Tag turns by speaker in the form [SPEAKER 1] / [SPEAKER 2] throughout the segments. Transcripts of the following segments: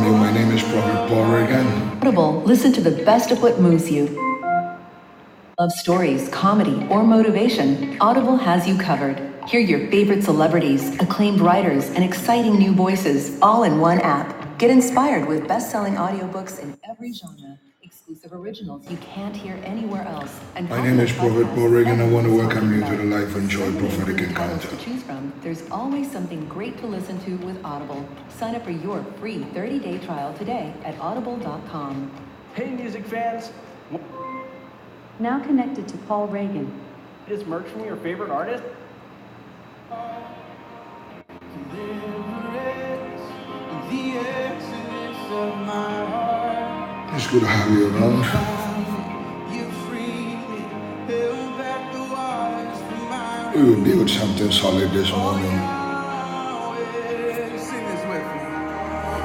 [SPEAKER 1] My name is Paul Reagan. Audible, listen to the best of what moves you. Love stories, comedy, or motivation, Audible has you covered. Hear your favorite celebrities, acclaimed writers, and exciting new voices all in one app. Get inspired with best selling audiobooks in every genre, exclusive originals you can't hear anywhere else. And My name is Prophet Paul Reagan. I want to welcome you to the Life and Joy Prophetic Encounter. To choose from, there's always something great to listen to with Audible. Sign up for your free 30 day trial today at audible.com.
[SPEAKER 2] Hey, music fans!
[SPEAKER 3] Now connected to Paul Reagan.
[SPEAKER 2] Is merch from your favorite artist?
[SPEAKER 1] Deliverance, the exodus of my heart.
[SPEAKER 4] It's good to have you around.
[SPEAKER 1] You freely held back the waters from
[SPEAKER 4] We will build something solid this oh, morning.
[SPEAKER 1] way. Sing this with me.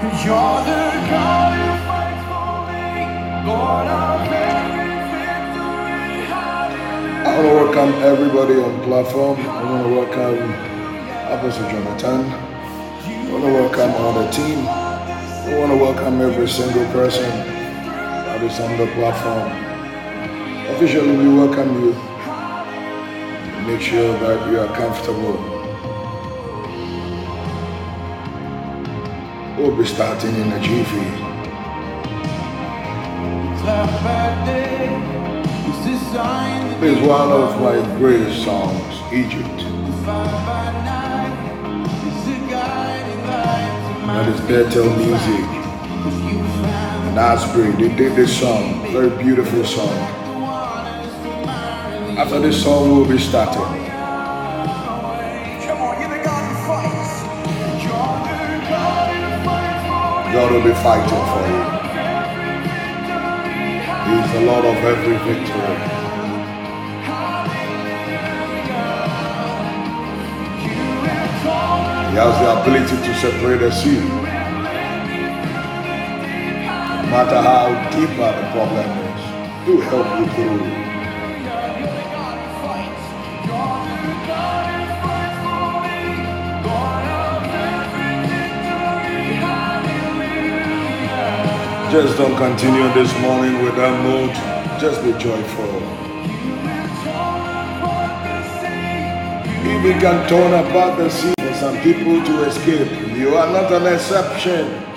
[SPEAKER 1] you you're the God who fights for me. Lord of every victory.
[SPEAKER 4] I want to welcome everybody on the platform. I want to welcome Apostle Jonathan. I want to welcome all the team. I want to welcome every single person on the platform. Officially, we welcome you. Make sure that you are comfortable. We'll be starting in a jiffy.
[SPEAKER 1] Is
[SPEAKER 4] one of my greatest songs, Egypt. That is Bethel Music. And they did this song. Very beautiful song. After this song, we'll be starting.
[SPEAKER 1] Come on, you're the God who fights. You're the God who fights for me.
[SPEAKER 4] God will be fighting for you. He's the Lord of every victory. He has the ability to separate the sea. No matter how deeper the problem is, He will help you through. Just don't continue this morning with that mood. Just be joyful. If we can turn apart the sea for some people to escape, you are not an exception.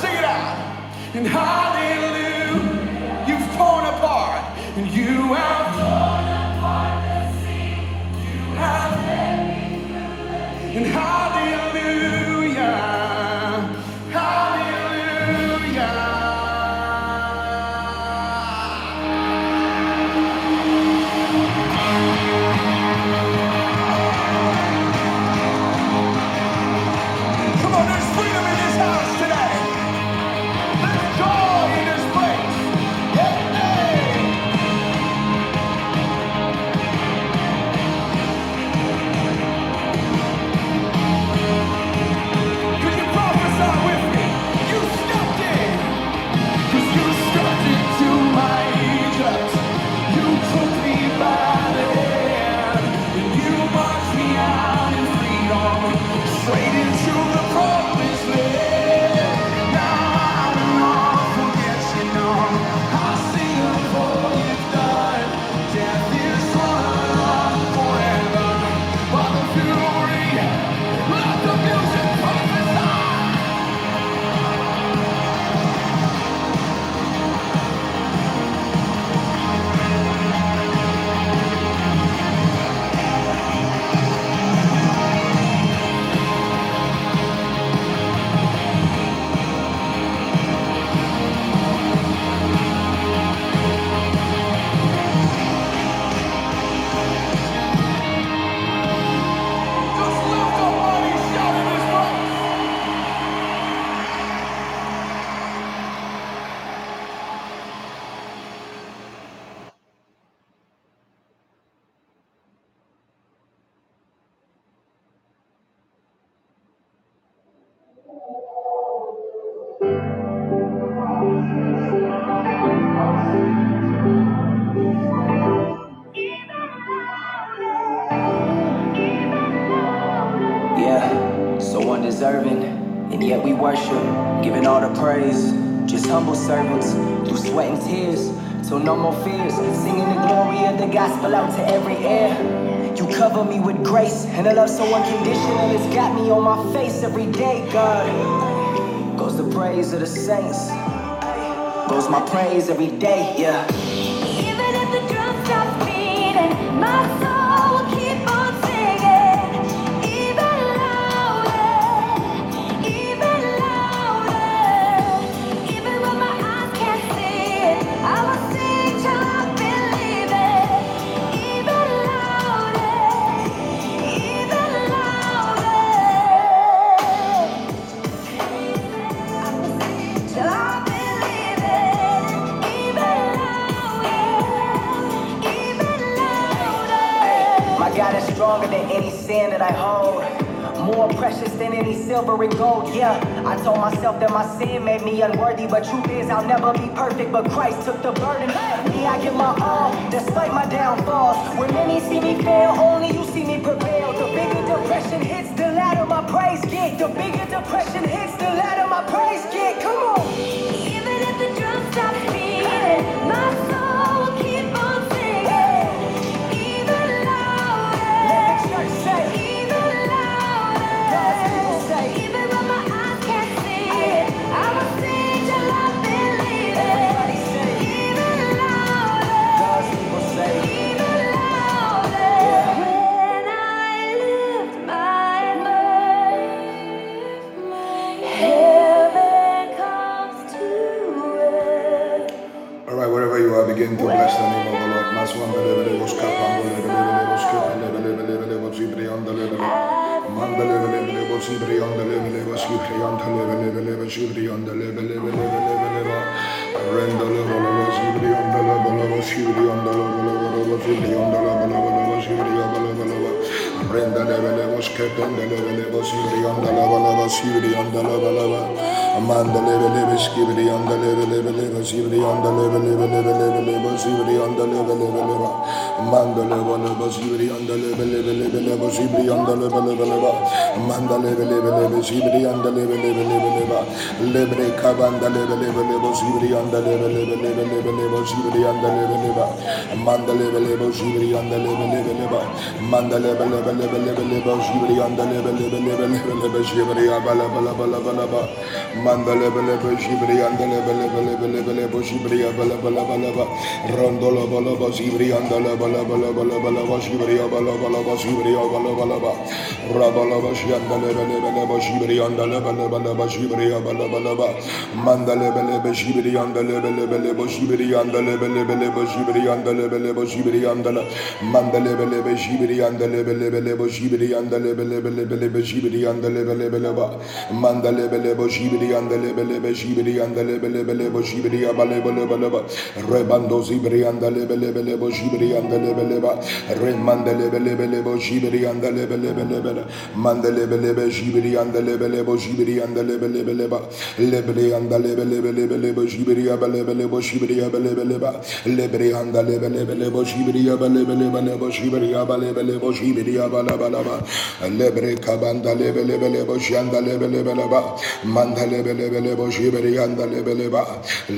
[SPEAKER 1] Sing
[SPEAKER 4] it out. And hallelujah, you've torn apart, and you have torn apart the sea. You have and hallelujah, and
[SPEAKER 5] a love so unconditional. It's got me on my face every day, God. Goes the praise of the saints, goes my praise every day, yeah.
[SPEAKER 6] Even if the beating, my soul
[SPEAKER 5] that my sin made me unworthy, but truth is I'll never be perfect. But Christ took the burden. Me, I give my all, despite my downfalls. When many see me fail, only you see me prevail. The bigger depression hits, the louder my praise get. The bigger depression hits, the louder my praise get.
[SPEAKER 7] Levele levele levele. Renda levele was ibrianda levele was ibrianda levele was ibrianda levele was ibrianda levele. Renda levele was kapanda levele was ibrianda levele was ibrianda levele. Amanda leve leve skibidi anda leve leve leve skibidi anda leve leve leve leve leve skibidi anda leve leve leve Amanda leve leve skibidi anda leve leve leve leve skibidi anda leve leve Manda lebe lebe lebe zibri anda lebe lebe lebe leba. Lebre kabanda lebe lebe lebe zibri anda lebe lebe lebe lebe leba zibri anda lebe leba. Manda lebe lebe zibri anda lebe lebe leba. Manda lebe lebe lebe lebe leba zibri anda lebe lebe lebe lebe lebe zibri abala bala bala bala ba. Manda lebe lebe zibri anda lebe lebe lebe lebe lebe zibri abala bala bala ba. Rondo la bala ba zibri anda la bala bala bala bala ba zibri abala bala ba zibri abala bala ba. ba Rabala ba yandale bele bele baş gibi yandale bele bele baş gibi yandale bele ba mandale bele baş gibi yandale bele bele baş gibi yandale bele bele baş gibi yandale bele baş gibi yandale mandale bele baş gibi yandale bele bele baş gibi yandale bele bele bele baş gibi yandale bele bele ba mandale bele baş gibi yandale bele baş gibi yandale bele bele baş gibi yandale bele bele ba rebando zibri yandale bele bele baş gibi yandale bele ba remandale bele bele baş gibi yandale bele bele bele mandale lebe lebe jibiri anda lebe lebo jibiri anda lebe lebe leba lebre anda lebe lebe lebe lebo jibiri aba lebe lebo jibiri aba lebe leba lebre anda lebe lebe lebo jibiri aba lebe lebe lebo jibiri aba lebe lebo jibiri aba laba laba lebre kabanda lebe lebe lebo janda lebe lebe leba manda lebe lebe lebo jibiri anda lebe leba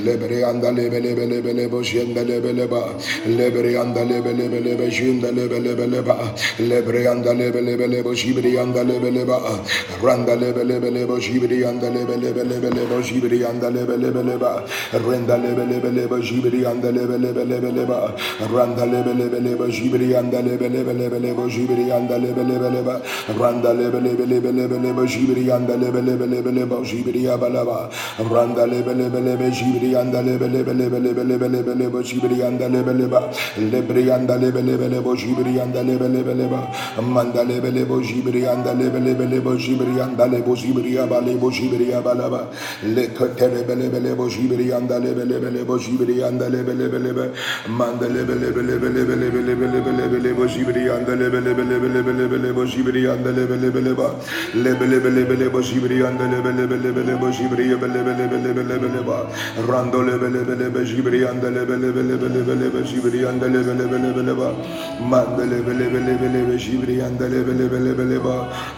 [SPEAKER 7] lebre anda lebe lebe lebe lebo janda lebe leba lebre anda lebe lebe lebe janda lebe lebe leba lebre anda lebe lebe lebo jibiri anda lebe lebe leba randa lebe bele bele bo shibri andele bo shibri abale bo shibri abala ba. Le kotere bele bele bo shibri andele bele bele bo shibri andele bele bele be. Mandele bele bele bele bele bele bele bele bele bo shibri andele bele bele bele bele bele bo shibri andele bele bele ba. Le bele bele bele bo shibri andele bele bele bele bo shibri bele bele bele bele bele ba. Rando le bele bele be shibri andele bele bele bele bele be shibri andele bele bele bele ba. Mandele bele bele bele be shibri andele bele bele bele ba.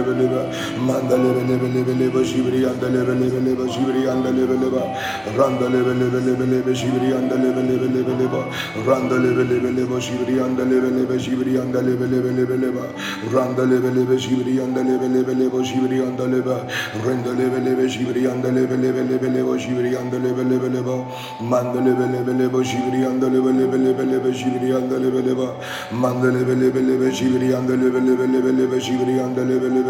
[SPEAKER 7] lebe lebe manda lebe lebe lebe lebe jibri anda lebe lebe lebe jibri anda lebe lebe randa lebe lebe lebe lebe jibri anda lebe lebe lebe lebe randa lebe lebe lebe jibri anda lebe lebe jibri anda lebe lebe lebe lebe randa lebe lebe jibri anda lebe lebe lebe jibri anda lebe randa lebe lebe jibri anda lebe lebe lebe lebe jibri anda lebe lebe lebe manda lebe lebe lebe jibri anda lebe lebe lebe lebe jibri anda lebe lebe manda lebe lebe lebe jibri anda lebe lebe lebe lebe jibri anda lebe lebe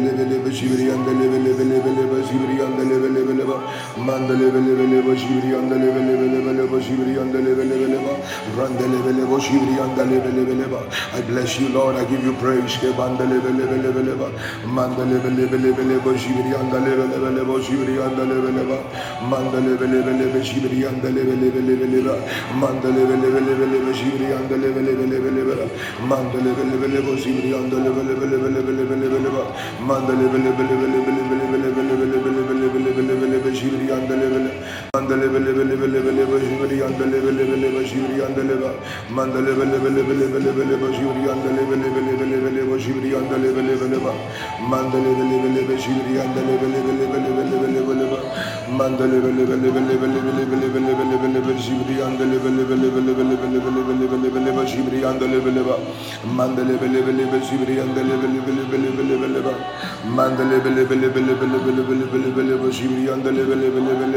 [SPEAKER 7] I bless you Lord, I give you praise. Mandele bele bele bele bele bele bele bele bele bele bele bele bele bele be shibri andele bele. Mandele bele bele bele bele shibri andele bele bele shibri andele ba. Mandele bele bele bele bele bele shibri andele bele bele bele bele shibri andele bele bele ba. Mandele bele bele be shibri andele bele bele bele bele bele bele ba. Mandele bele bele bele bele bele bele bele bele bele shibri andele bele bele bele bele bele bele bele bele bele ba shibri andele bele ba. Mandele bele bele be shibri andele bele bele bele bele bele ba. Mandele bele bele bele bele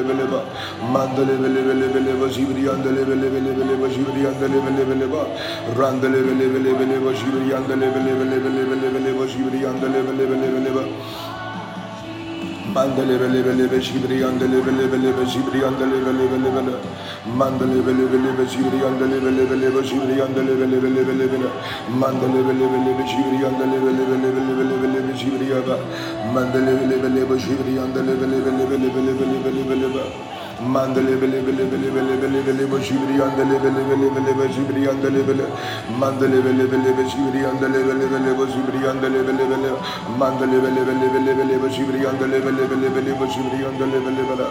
[SPEAKER 7] bele bele. Mandele Mandele bele bele bele bele bele bele be shibri andele bele bele bele be shibri andele bele. Mandele bele bele be shibri andele bele bele be shibri andele bele bele. Mandele bele bele bele bele be shibri andele bele bele bele be shibri andele bele bele.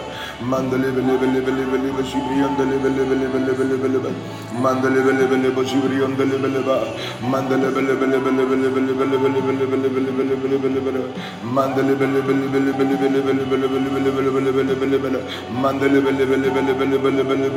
[SPEAKER 7] Mandele bele bele bele bele be shibri andele bele bele bele bele bele bele. Mandele bele bele be shibri andele bele ba. Mandele bele bele bele bele bele bele bele bele bele bele bele bele bele bele. Bele bele bele bele bele bele bele bele bele bele bele bele bele bele. Bele bele bele bele bele bele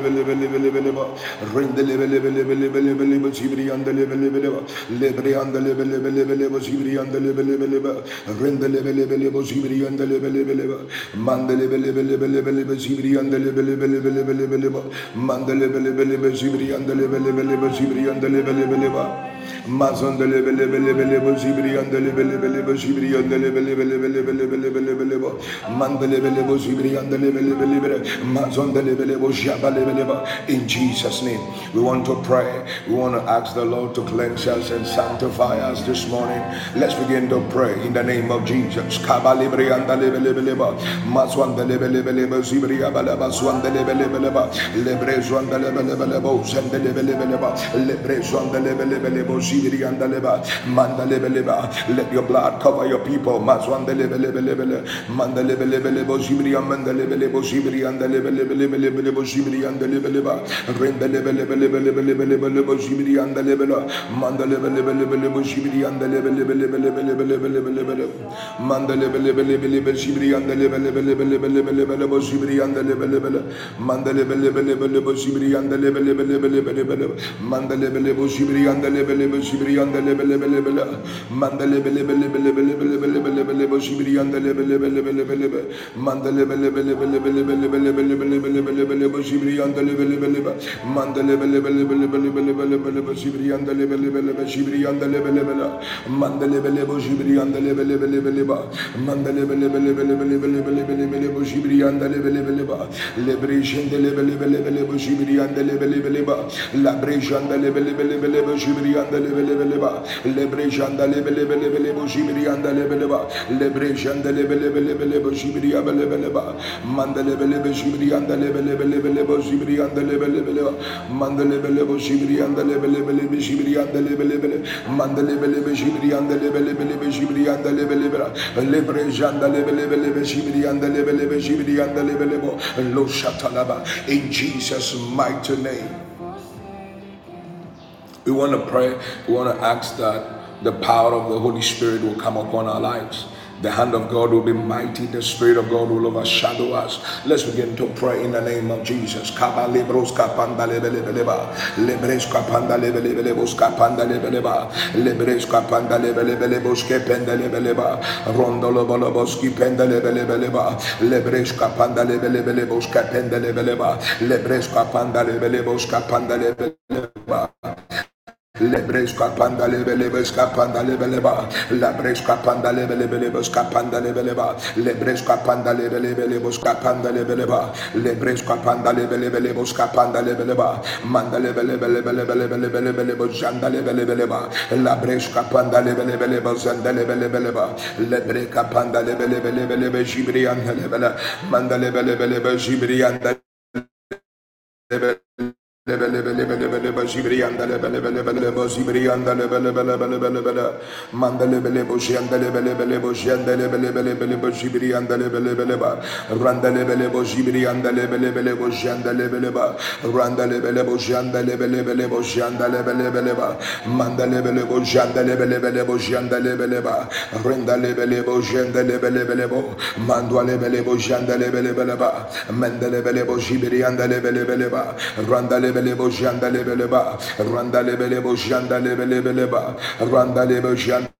[SPEAKER 7] bele bele belebelebelebelebeleba rendelebelebelebelebelebeleba zibriyandelebelebeleba lebreyandelebelebelebeleba zibriyandelebelebeleba rendelebelebelebo zibriyandelebelebeleba mandelebelebelebelebeleba zibriyandelebelebelebelebeleba mandelebelebelebe zibriyandelebelebeleba zibriyandelebelebeleba in Jesus' name, we want to pray. We want to ask the Lord to cleanse us and sanctify us this morning. Let's begin to pray in the name of Jesus. Be. Bele. Let your blood cover your people. Mazwandele bele bele bele. Mandele bele bele be. Shibri amandele bele be. Shibri andele bele bele bele bele be. Shibri andele bele be. Rendele bele bele bele bele bele bele be. Shibri andele bele. Mandele bele bele bele be. Shibri andele bele bele bele bele bele bele bele bele. Mandele bele bele bele be. Shibri andele bele bele bele bele bele bele be. Shibri andele bele bele. Mandele bele bele bele be. Shibri andele bele bele bele bele bele. Mandele bele be. Shibri andele bele be. Shibri andele bele bele bele. Mandele bele bele bele bele bele bele bele bele be. Shibri andele bele bele bele bele bele. Mandele bele bele bele bele bele bele bele bele bele bele bele be. Shibri andele bele bele be. Mandele bele bele bele bele bele bele bele be. Shibri andele bele bele be. Shibri andele bele bele. Mandele bele be. Shibri andele bele bele bele be. Mandele lebe lebe leba lebre janda lebe lebe lebe lebo jibri anda lebe leba lebre janda lebe lebe lebe lebo jibri anda lebe leba manda lebe lebe jibri anda lebe lebe lebe lebo jibri anda lebe lebe leba manda lebe lebe jibri anda lebe lebe lebe jibri anda lebe lebe manda lebe lebe jibri anda lebe lebe lebe jibri anda lebe lebe lebre janda lebe lebe lebe jibri anda lebe lebe jibri anda lebe lebo lo shatalaba in Jesus mighty name we want to pray. We want to ask that the power of the Holy Spirit will come upon our lives. The hand of God will be mighty. The Spirit of God will overshadow us. Let's begin to pray in the name of Jesus. Lebresca panda lebelebesca panda lebeleba. Lebresca panda lebelebelebesca panda lebeleba. Lebresca panda lebelebelebesca panda lebeleba. Lebresca panda lebelebelebesca panda lebeleba. Manda lebelebelebelebelebelebelebeleba. Janda lebelebeleba. Lebresca panda lebelebeleba. Zanda lebelebeleba. Lebreca panda lebelebelebelebe. Jibrian lebele. Manda lebelebelebe. Jibrian lebele. Mandalebeleba, Randalebelebo Jandalebeleba, Randalebelebo Jandalebeleba, Randalebo Jandalebeleba. Lebelebeleba, randa lebelebelebelebelebelebelebeleba, manda lebelebo shanda lebelebelebeleba, randa lebelebo shanda lebelebeleba, randa lebelebelebo shibidi anda lebelebeleba, randa lebelebe shibidi anda lebelebeleba, randa lebelebo shibidi anda lebelebela, randa lebelebe shibidi anda lebelebeleba, randa lebelebo shibidi anda lebelebeleba, manda lebelebe shibidi anda lebelebelebo shibidi anda lebelebeleba, randa lebelebe shanda lebelebelebelebo, mandale bele bele bo shibri anda le bele bo shanda le bele bele ba mandale bele bo shibri anda le bele bele bele bo shibri anda le bele ba le bele bele bele bele bele bele bele bo shibri anda le bele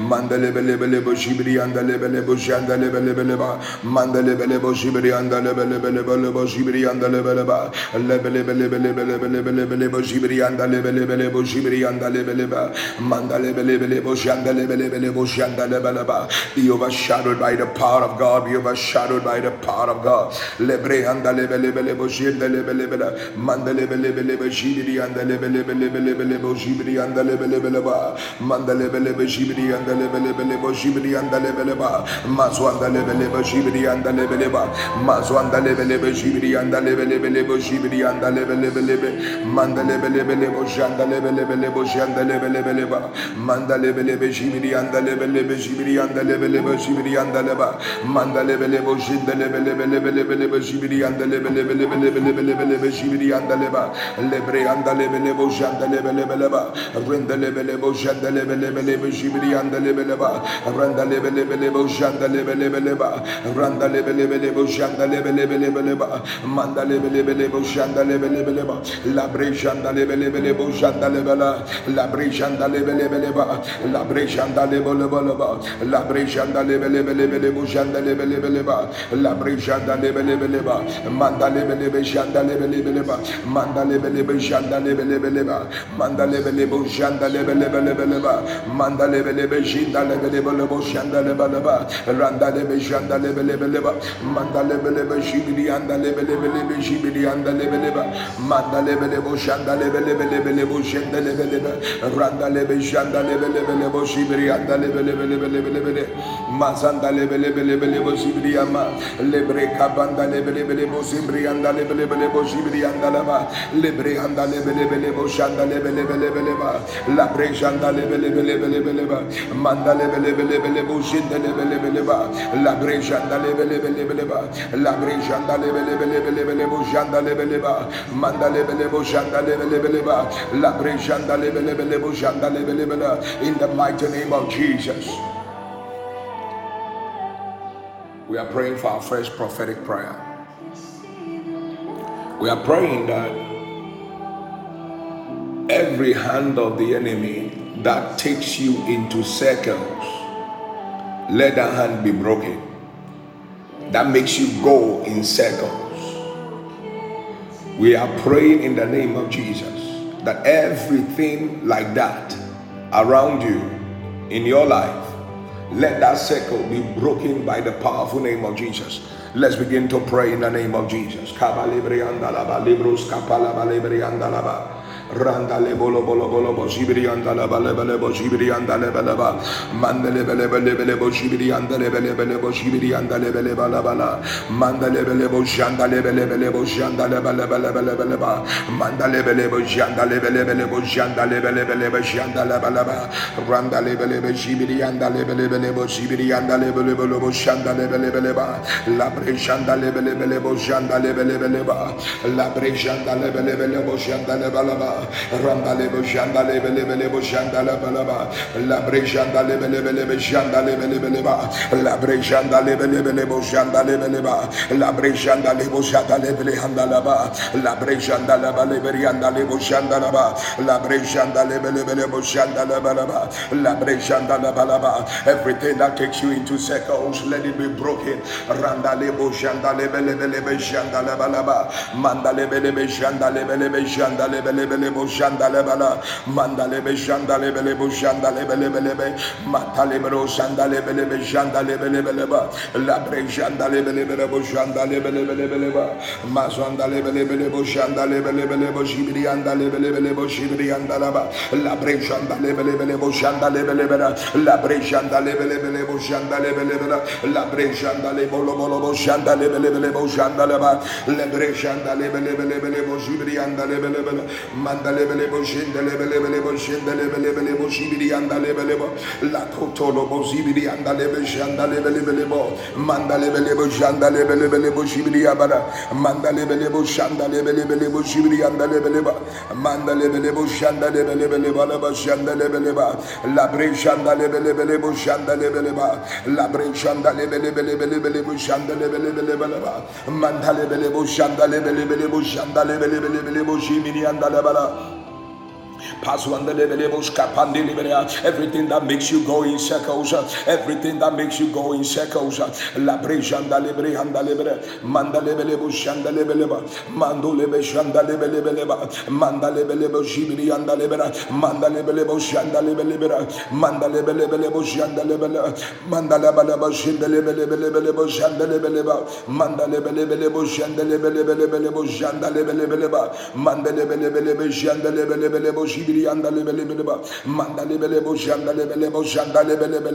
[SPEAKER 7] overshadowed by the power of God lebre anda le bele bele bo shanda le bele bele mandale bele bele bo shibri anda le bele bele bele bele bo shibri anda le bele bele ba mandale bele bo shibri anda lebele bele bo shibri anda lebele ba mazwanda lebele bo shibri anda lebele ba mazwanda lebele bo shibri anda lebele bele bo shibri anda lebele bele be manda lebele bele bo shanda lebele bele bo shanda lebele bele ba manda lebele be shibri anda lebele be shibri anda shibri anda leba manda lebele bo shinda lebele bele bele bele bo shibri anda lebele bele bele bele bele bele be shibri anda leba lebre lebeleba randa lebelebeleba lebelebe shinda lebele bele bo shanda lebele ba randa lebe shanda lebele bele ba manda lebele be shibidi anda lebele bele be shibidi anda lebele ba manda lebele bo shanda lebele bele bele bo shanda lebele ba randa lebe shanda lebele bele bo shibidi anda lebele bele bele bele bele mazanda lebele bele bele bo shibidi ama lebre kabanda lebele bele bo shibidi anda lebele bele bo shibidi anda lebre anda shanda shanda lebe lebe lebe lebe lebe lebe lebe la brejanda lebe lebe lebe lebe lebe lebe lebe lebe lebe lebe lebe manda lebe lebe ushanda lebe lebe lebe la lebe lebe in the mighty name of Jesus. We are praying for our first prophetic prayer. We are praying that every hand of the enemy that takes you into circles, let that hand be broken. That makes you go in circles. We are praying in the name of Jesus that everything like that around you in your life, let that circle be broken by the powerful name of Jesus. Let's begin to pray in the name of Jesus. Randa le bolo bolo bolo bo shibiri anda la bale bale bo shibiri anda le bale ba manda le bele bele bele bo shibiri anda le bele bele bo shibiri anda le bele bala bala manda le bele bo shanda le bele bele bo shanda le bele bele bele bele ba manda le bele bo shanda le bele bele bo shanda le bele bele bo shanda le bele ba randa le bele be shibiri anda le bele bele bo shibiri anda le bele bele bo shanda le bele bele ba la bre shanda le bele bele bo shanda le bele bele ba la bre shanda le bele bele bo shanda le bele ba balaba. Randa lebo shanda lebe lebe lebo shanda lebe leba. La bre shanda lebe lebe lebe shanda lebe lebe leba. La bre shanda lebe lebe lebo shanda lebe leba. La bre shanda lebo shanda lebe le handa leba. La bre shanda leba lebe rianda lebo shanda leba. La bre shanda lebe lebe lebo shanda leba leba. La bre shanda leba leba. Everything that takes you into circles, let it be broken. Randa lebo shanda leba la. Manda lebe shanda lebe lebo shanda lebe lebe lebe. Mata lebe ro shanda lebe lebe shanda lebe lebe leba. La bre shanda lebe lebe lebo shanda lebe lebe lebe leba. Mazanda lebe lebe lebo shanda lebe lebe lebo shibiri anda lebe lebe lebo shibiri anda laba. La bre shanda lebe lebe lebo shanda lebe lebe la. Bre shanda lebe lebe lebo shanda lebe lebe la. Bre shanda lebe lobo lobo shanda lebe lebe lebo shanda leba. Le bre shanda lebe lebe lebo shibiri anda lebe lebe yanda lebele bo jende bele bo bele la bele bo bele bele ba manda bele bo bele bele bo bele bele bele bo up. Everything that makes you go in circles, everything that makes you go in circles. Labre janda lebre and the manda lebelebo shibiri anda lebe lebe manda lebe lebo shanda lebe lebo shanda lebe lebe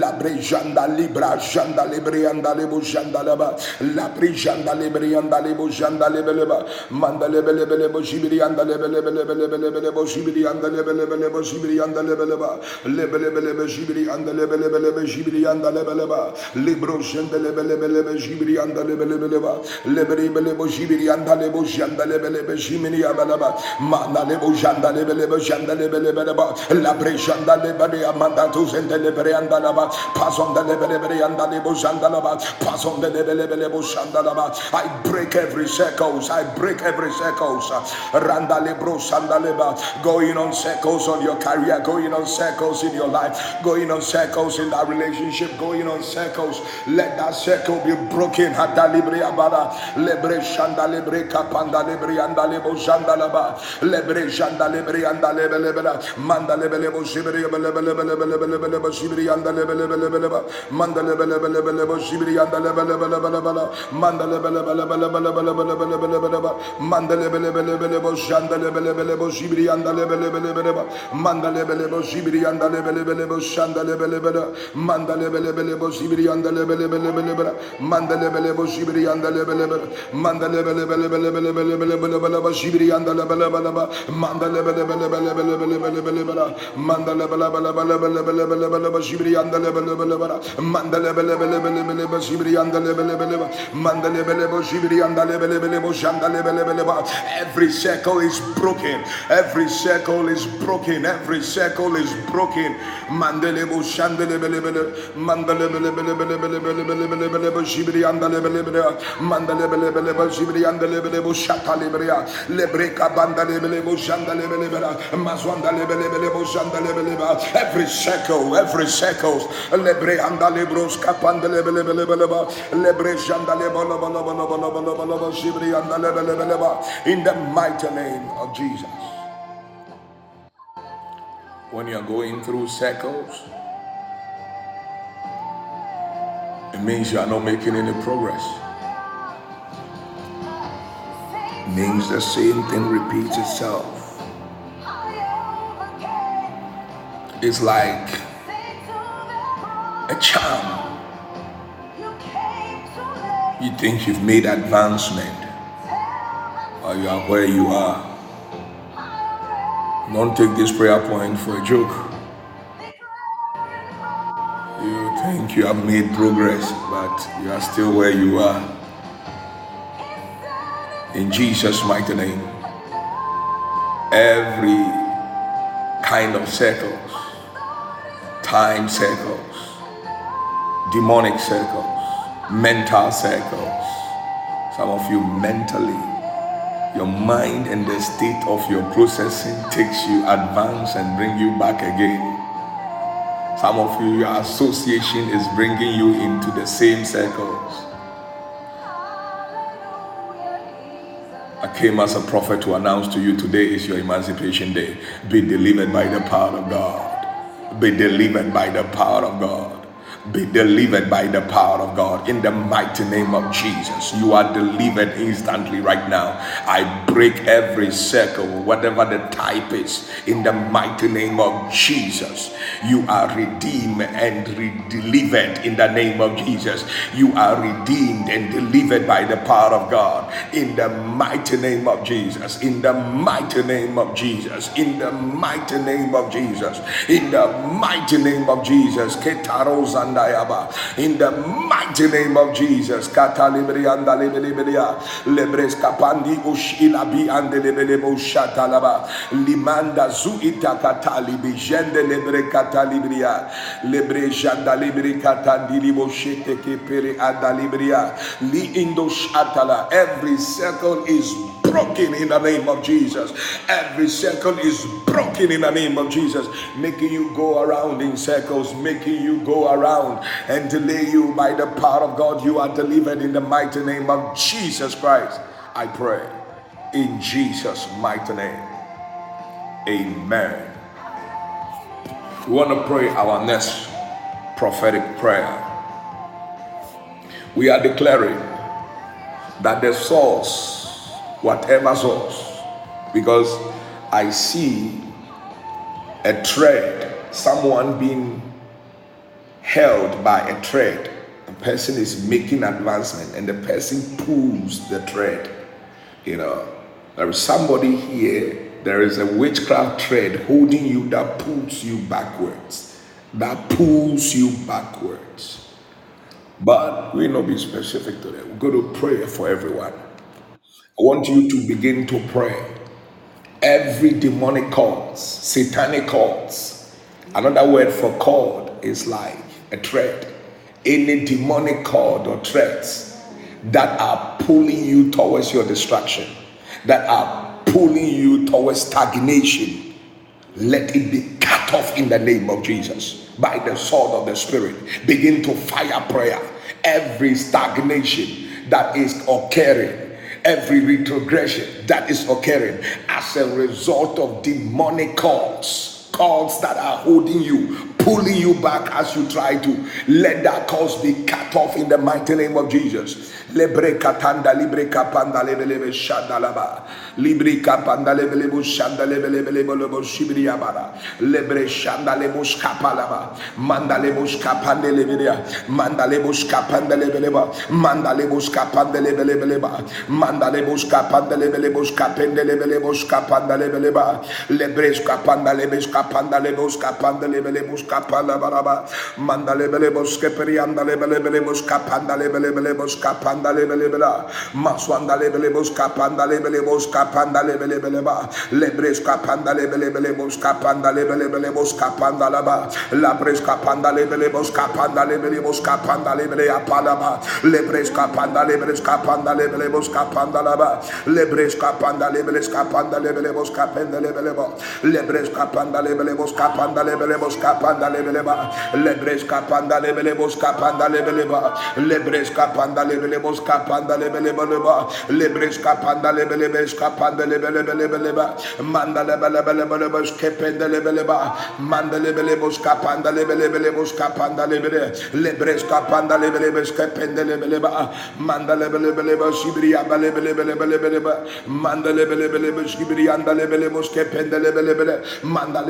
[SPEAKER 7] la brejanda libra shanda libre anda lebo shanda leba, la brejanda libre anda lebo shanda lebe manda lebe lebe lebo shibiri anda lebe lebe lebe lebe lebe lebo shibiri anda lebe lebe lebo shibiri anda lebe leba, lebe lebe lebe anda lebe lebe lebe shibiri anda lebe libro shanda lebe lebe lebe shibiri anda lebe lebe leba, lebe lebe lebo anda lebo shanda lebe lebe shimini abalaba, manda lebo shanda lebe I break every circles, I break every circles. Randa lebro leba, going on circles on your career, going on circles in your life, going on circles in that relationship, going on circles. Let that circle be broken. Hada libre lebre shanda lebre kapanda lebre lebre lebre anda lebe lebe la, manda lebe lebo shibri lebe lebe lebe lebe lebe lebe lebe shibri anda lebe lebe lebe lebe, manda lebe lebe lebe lebe shibri anda lebe lebe lebe lebe la, manda lebe lebe lebe lebe lebe lebe lebe lebe lebe lebe, manda lebe lebe lebe lebe shanda lebe lebe lebe shibri anda lebe lebe lebe lebe, manda lebe lebe shibri anda lebe lebe lebe shanda lebe lebe lebe, manda lebe lebe lebe shibri anda lebe lebe lebe lebe, manda lebe lebe shibri anda lebe lebe, manda lebe lebe lebe lebe lebe lebe lebe lebe lebe shibri anda lebe lebe lebe, manda lebe lebe Every circle is broken. Every circle is broken. Every circle is broken. Mandelebo shandelebe lebe lebe, mandelebe lebe lebe lebe lebe lebe lebe lebe lebe shibri anda lebe lebe lebe, mandelebe lebe lebe shibri anda lebe lebe shata lebe ya, lebre kabanda lebe lebe shanda lebe lebe la, mazwanda lebe lebe lebe shanda lebe lebe. Every shekel, every shekel, lebre anda lebros capanda lebelebelebeleba, lebre janda lebalabalabalabalabalaba, shibri anda lebelebeleba, in the mighty name of Jesus. When you are going through cycles, it means you are not making any progress means the same thing repeats itself. It's like a charm. You think you've made advancement, or you are where you are. Don't take this prayer point for a joke. You think you have made progress, but you are still where you are. In Jesus' mighty name. every kind of circles, time circles, demonic circles, mental circles. Some of you mentally, your mind and the state of your processing takes you advance and bring you back again. Some of you, your association is bringing you into the same circles. I came as a prophet to announce to you today is your emancipation day. Be delivered by the power of God. Be delivered by the power of God. Be delivered by the power of God in the mighty name of Jesus. You are delivered instantly right now. I break every circle, whatever the type is, in the mighty name of Jesus. You are redeemed and re- delivered in the name of Jesus. You are redeemed and delivered by the power of God in the mighty name of Jesus. In the mighty name of Jesus. In the mighty name of Jesus. In the mighty name of Jesus. Ketaro zandayaba. In the mighty name of Jesus. Katalibrianda lebelebelea. Lebres kapandi ushilabi ande lebelebo shatalaba. Limanda zuita katali bijende lebre katalibria. Lebre janda libre katandilibo shete kepere adalibria. Li indo shatala. Every circle is broken in the name of Jesus. Every circle is broken in the name of Jesus, making you go around in circles, making you go around and delay you by the power of God. You are delivered in the mighty name of Jesus Christ. I pray in Jesus' mighty name. Amen. We want to pray our next prophetic prayer. We are declaring that the source, whatever source, because I see a thread, someone being held by a thread. The person is making advancement and the person pulls the thread. You know, there is somebody here, there is a witchcraft thread holding you that pulls you backwards. That pulls you backwards. But we'll not be specific today. We're going to pray for everyone. I want you to begin to pray. Every demonic cause, satanic cause. Another word for cord is like a thread. Any demonic cord or threads that are pulling you towards your destruction, that are pulling you towards stagnation, let it be cut off in the name of Jesus by the sword of the Spirit. Begin to fire prayer. Every stagnation that is occurring, every retrogression that is occurring as a result of demonic calls, calls that are holding you, pulling you back as you try to let that cause be cut off in the mighty name of Jesus. lebreka tanda libreka panda lebelebe şandalaba librika panda lebelebu şandalebelebelebelebo şibriyabara lebre şandalebuş kapalaba mandalebuş kapande lebiriya mandalebuş kapande lebeleba mandalebuş kapande lebelebeleba mandalebuş kapande lebelebuş kapende lebelebuş kapanda lebeleba lebreş kapanda lebeş kapanda lebuş kapanda lebelebuş kapanda baraba mandalebelebuş keperi andalebelebelebuş kapanda lebelebelebuş kapanda kapanda. Maswanda lebelebos kapanda lebelebos kapanda lebelebeleba. Lebres kapanda laba. Lebele apalaba. Lebres lebres laba. Lebres. Lebres. Lebres. Lebres lebelebos kapanda kapanda kapanda. Manda. Manda kapanda lebelebelebos kapanda lebele. Lebres kapanda lebelebes kependa lebeleba. Manda. Manda lebelebelebos sibriya lebelebos kependa lebelebele. Manda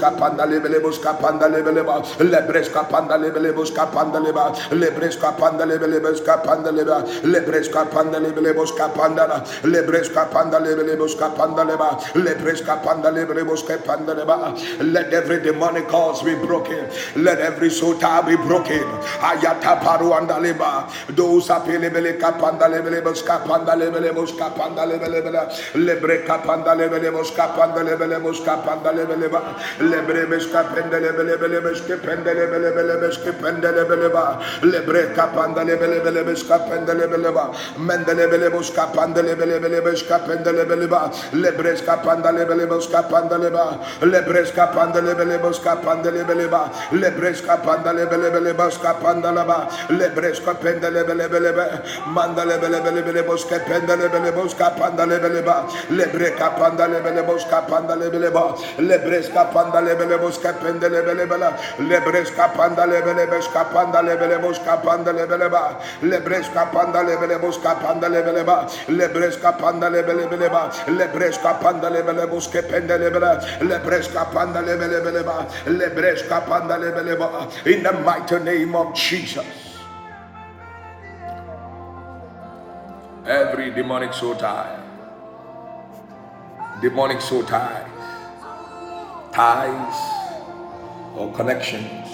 [SPEAKER 7] kapanda lebelebos kapanda. Lebres kapanda lebelebos kapanda leba. Lebres kapanda lebelebos kapanda leba. Lebra lebreska panda leblebos kapanda lebreska panda leblebos kapanda leba lebreska panda leblebos kapanda leba let every demonic cause be broken. Let every tie be broken. Ayata paru anda leba those apelebele kapanda leblebos kapanda leblebos kapanda lebelebela lebre kapanda lebelebos kapanda lebelebos kapanda lebeleba lebrebes kapenda lebelebelebes kapenda lebelebelebes kapenda lebeleba lebre kapanda lebelebelebes kapenda lebeleba mendele belebos kapanda lebelebelebes kapenda lebeleba lebres kapanda lebelebos kapanda leba lebres kapanda lebelebos kapanda lebeleba lebres kapanda lebelebelebos kapanda leba lebres kapenda lebelebelebe manda lebelebelebos kapenda lebelebos kapanda lebeleba lebre kapanda lebelebos kapanda lebeleba lebres kapanda lebelebos kapenda lebelebela lebres kapanda lebelebes kapanda lebelebos kapanda lebeleba lebres kapanda lebelebos kapanda lebeleba lebres kapanda lebelebeleba lebres kapanda lebelebos kapanda lebela lebres kapanda lebelebeleba lebres kapanda in the mighty name of Jesus. Every demonic soul tie. Demonic soul ties ties or connections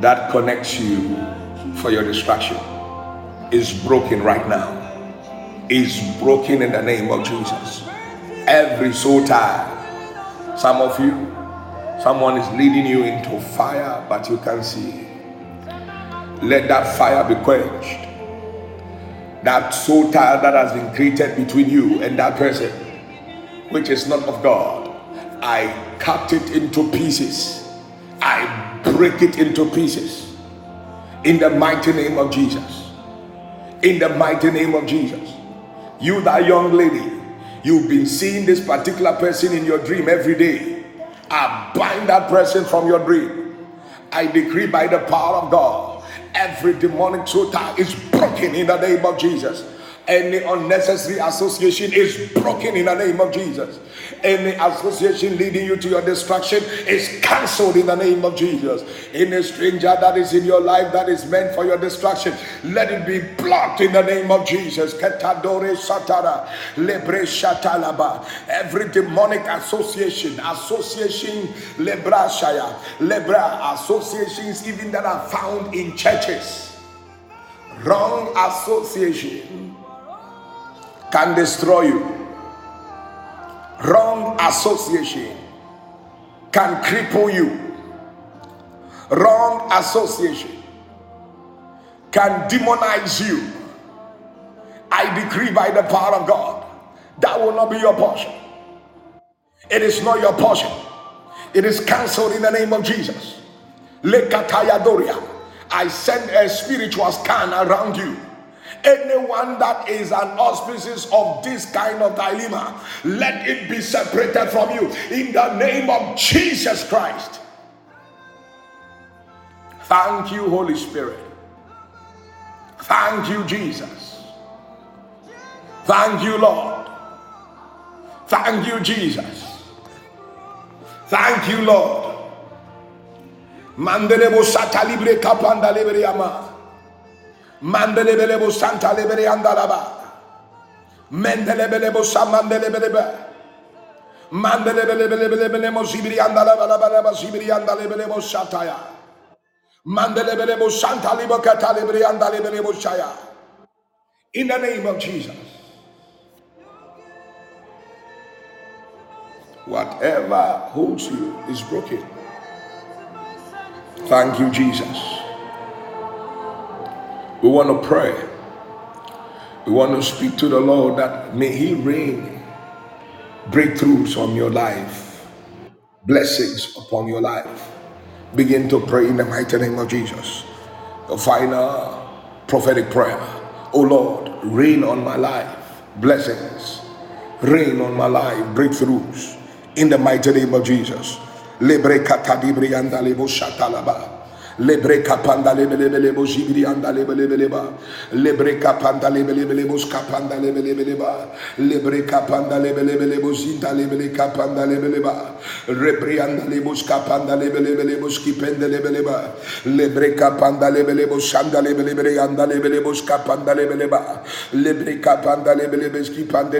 [SPEAKER 7] that connects you for your destruction is broken right now. Is broken in the name of Jesus. Every soul tie. Some of you, someone is leading you into fire, but you can't see. Let that fire be quenched. That soul tie that has been created between you and that person, which is not of God, I cut it into pieces. I break it into pieces. In the mighty name of Jesus. In the mighty name of Jesus. You, that young lady, you've been seeing this particular person in your dream every day. I bind that person from your dream. I decree by the power of God, every demonic tie is broken in the name of Jesus. Any unnecessary association is broken in the name of Jesus. Any association leading you to your destruction is cancelled in the name of Jesus. Any stranger that is in your life that is meant for your destruction, let it be blocked in the name of Jesus. Every demonic association, association Lebra Shaya, Lebra associations, even that are found in churches. Wrong association can destroy you. Wrong association can cripple you. Wrong association can demonize you. I decree by the power of God that will not be your portion. It is not your portion. It is cancelled in the name of Jesus. I send a spiritual scan around you. Anyone that is an auspices of this kind of dilemma, let it be separated from you in the name of Jesus Christ. Thank you, Holy Spirit. Thank you, Jesus. Thank you, Lord. Thank you, Jesus. Thank you, Lord. Mandelebo sata libre kapanda libre ama. Mandelebelebo santa libre andalaba. Mendelebelebo samandelebelebe. Mandelebelebelebelebo zibri andalabalaba zibri andalebelebo sataya. Mandelebelebo santa libre kata andalebelebo shaya. In the name of Jesus. Whatever holds you is broken. Thank you, Jesus. We want to pray. We want to speak to the Lord that may He rain breakthroughs on your life, blessings upon your life. Begin to pray in the mighty name of Jesus. The final prophetic prayer. Oh Lord, rain on my life, blessings. Rain on my life, breakthroughs. In the mighty name of Jesus. Lebre katadibri andalebo shatalaba. Lebre kapanda lebelebele bo jibri anda lebelebele ba. Lebre kapanda lebelebele bo skapanda lebelebele ba. Lebre kapanda lebelebele bo zinda lebele kapanda lebele ba. Rebre anda lebo skapanda lebelebele bo skipende lebele ba. Lebre kapanda lebele bo shanda lebelebele anda lebele bo skapanda lebele ba. Lebre kapanda lebelebe skipande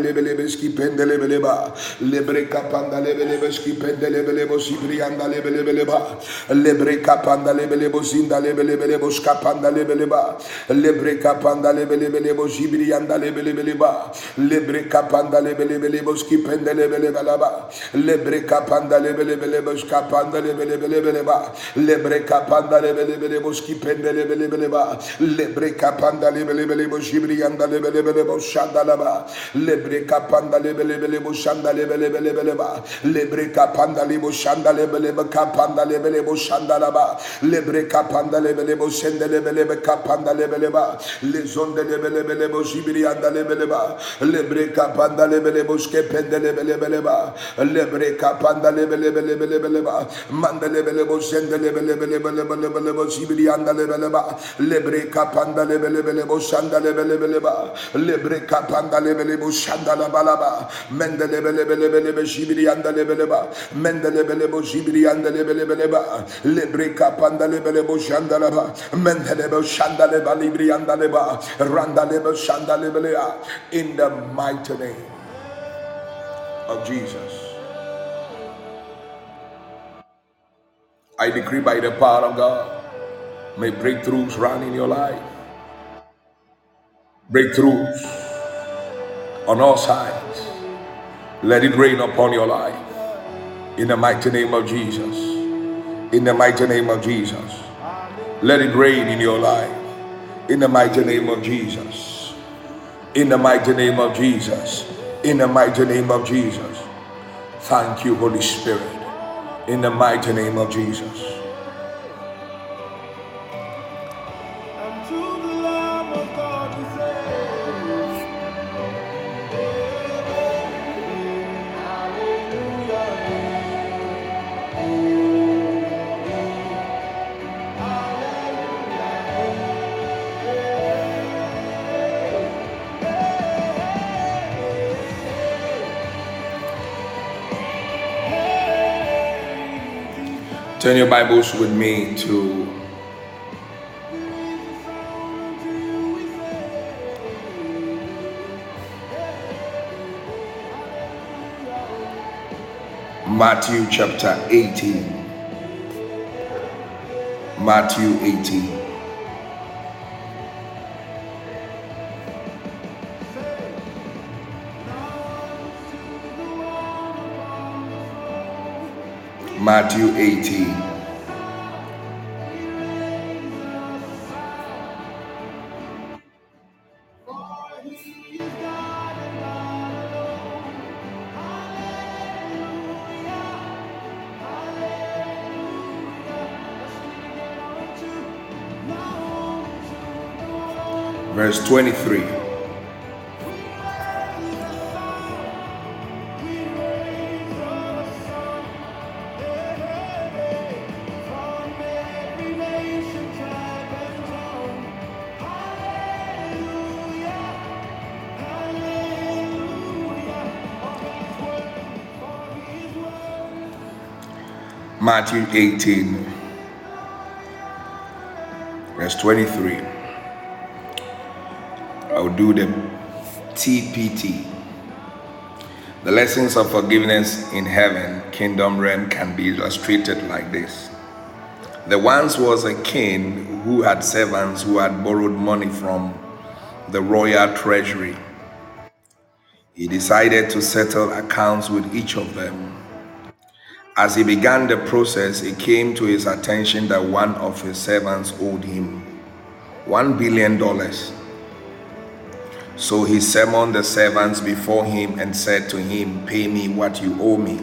[SPEAKER 7] lebelebe skipende lebele ba. Lebre kapanda lebelebe skipende lebele bo sibri anda lebelebele ba. Lebre kapanda lebelebo zinda lebelebelebo skapanda lebeleba. Lebre kapanda lebelebelebo jibri anda lebelebeleba. Lebre kapanda lebelebelebo skipende lebelebeleba. Lebre kapanda lebelebelebo skapanda lebelebeleba. Lebre kapanda lebelebelebo skipende lebelebeleba. Lebre kapanda lebelebelebo jibri anda lebelebelebo shanda laba. Lebre kapanda lebelebelebo shanda lebelebeleba. Lebre kapanda lebo shanda Lebre kapanda kapanda lebeleba. Lezonde lebelebelebo jibri anda. Lebre kapanda lebelebelebeleba. Manda anda shanda labalaba. Mende anda. Mende anda kapanda libri. In the mighty name of Jesus. I decree by the power of God, may breakthroughs run in your life. Breakthroughs on all sides. Let it rain upon your life. In the mighty name of Jesus. In the mighty name of Jesus. Let it rain in your life. In the mighty name of Jesus. In the mighty name of Jesus. In the mighty name of Jesus. Thank you, Holy Spirit. In the mighty name of Jesus. Turn your Bibles with me to Matthew chapter 18. Matthew 18. Matthew 18. Verse 23. Matthew 18, verse 23. I'll do the TPT. The lessons of forgiveness in heaven, kingdom realm, can be illustrated like this. There once was a king who had servants who had borrowed money from the royal treasury. He decided to settle accounts with each of them. As he began the process, it came to his attention that one of his servants owed him one billion dollars. So he summoned the servants before him and said to him, Pay me what you owe me.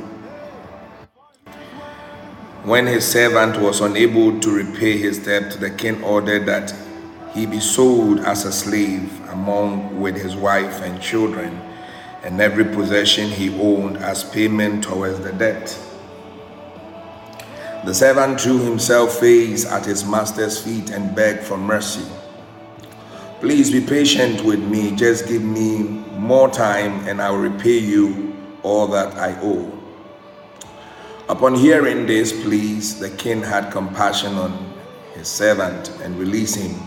[SPEAKER 7] When his servant was unable to repay his debt, the king ordered that he be sold as a slave among with his wife and children and every possession he owned as payment towards the debt. The servant threw himself face at his master's feet and begged for mercy. Please be patient with me. Just give me more time and I will repay you all that I owe. Upon hearing this, please, the king had compassion on his servant and released him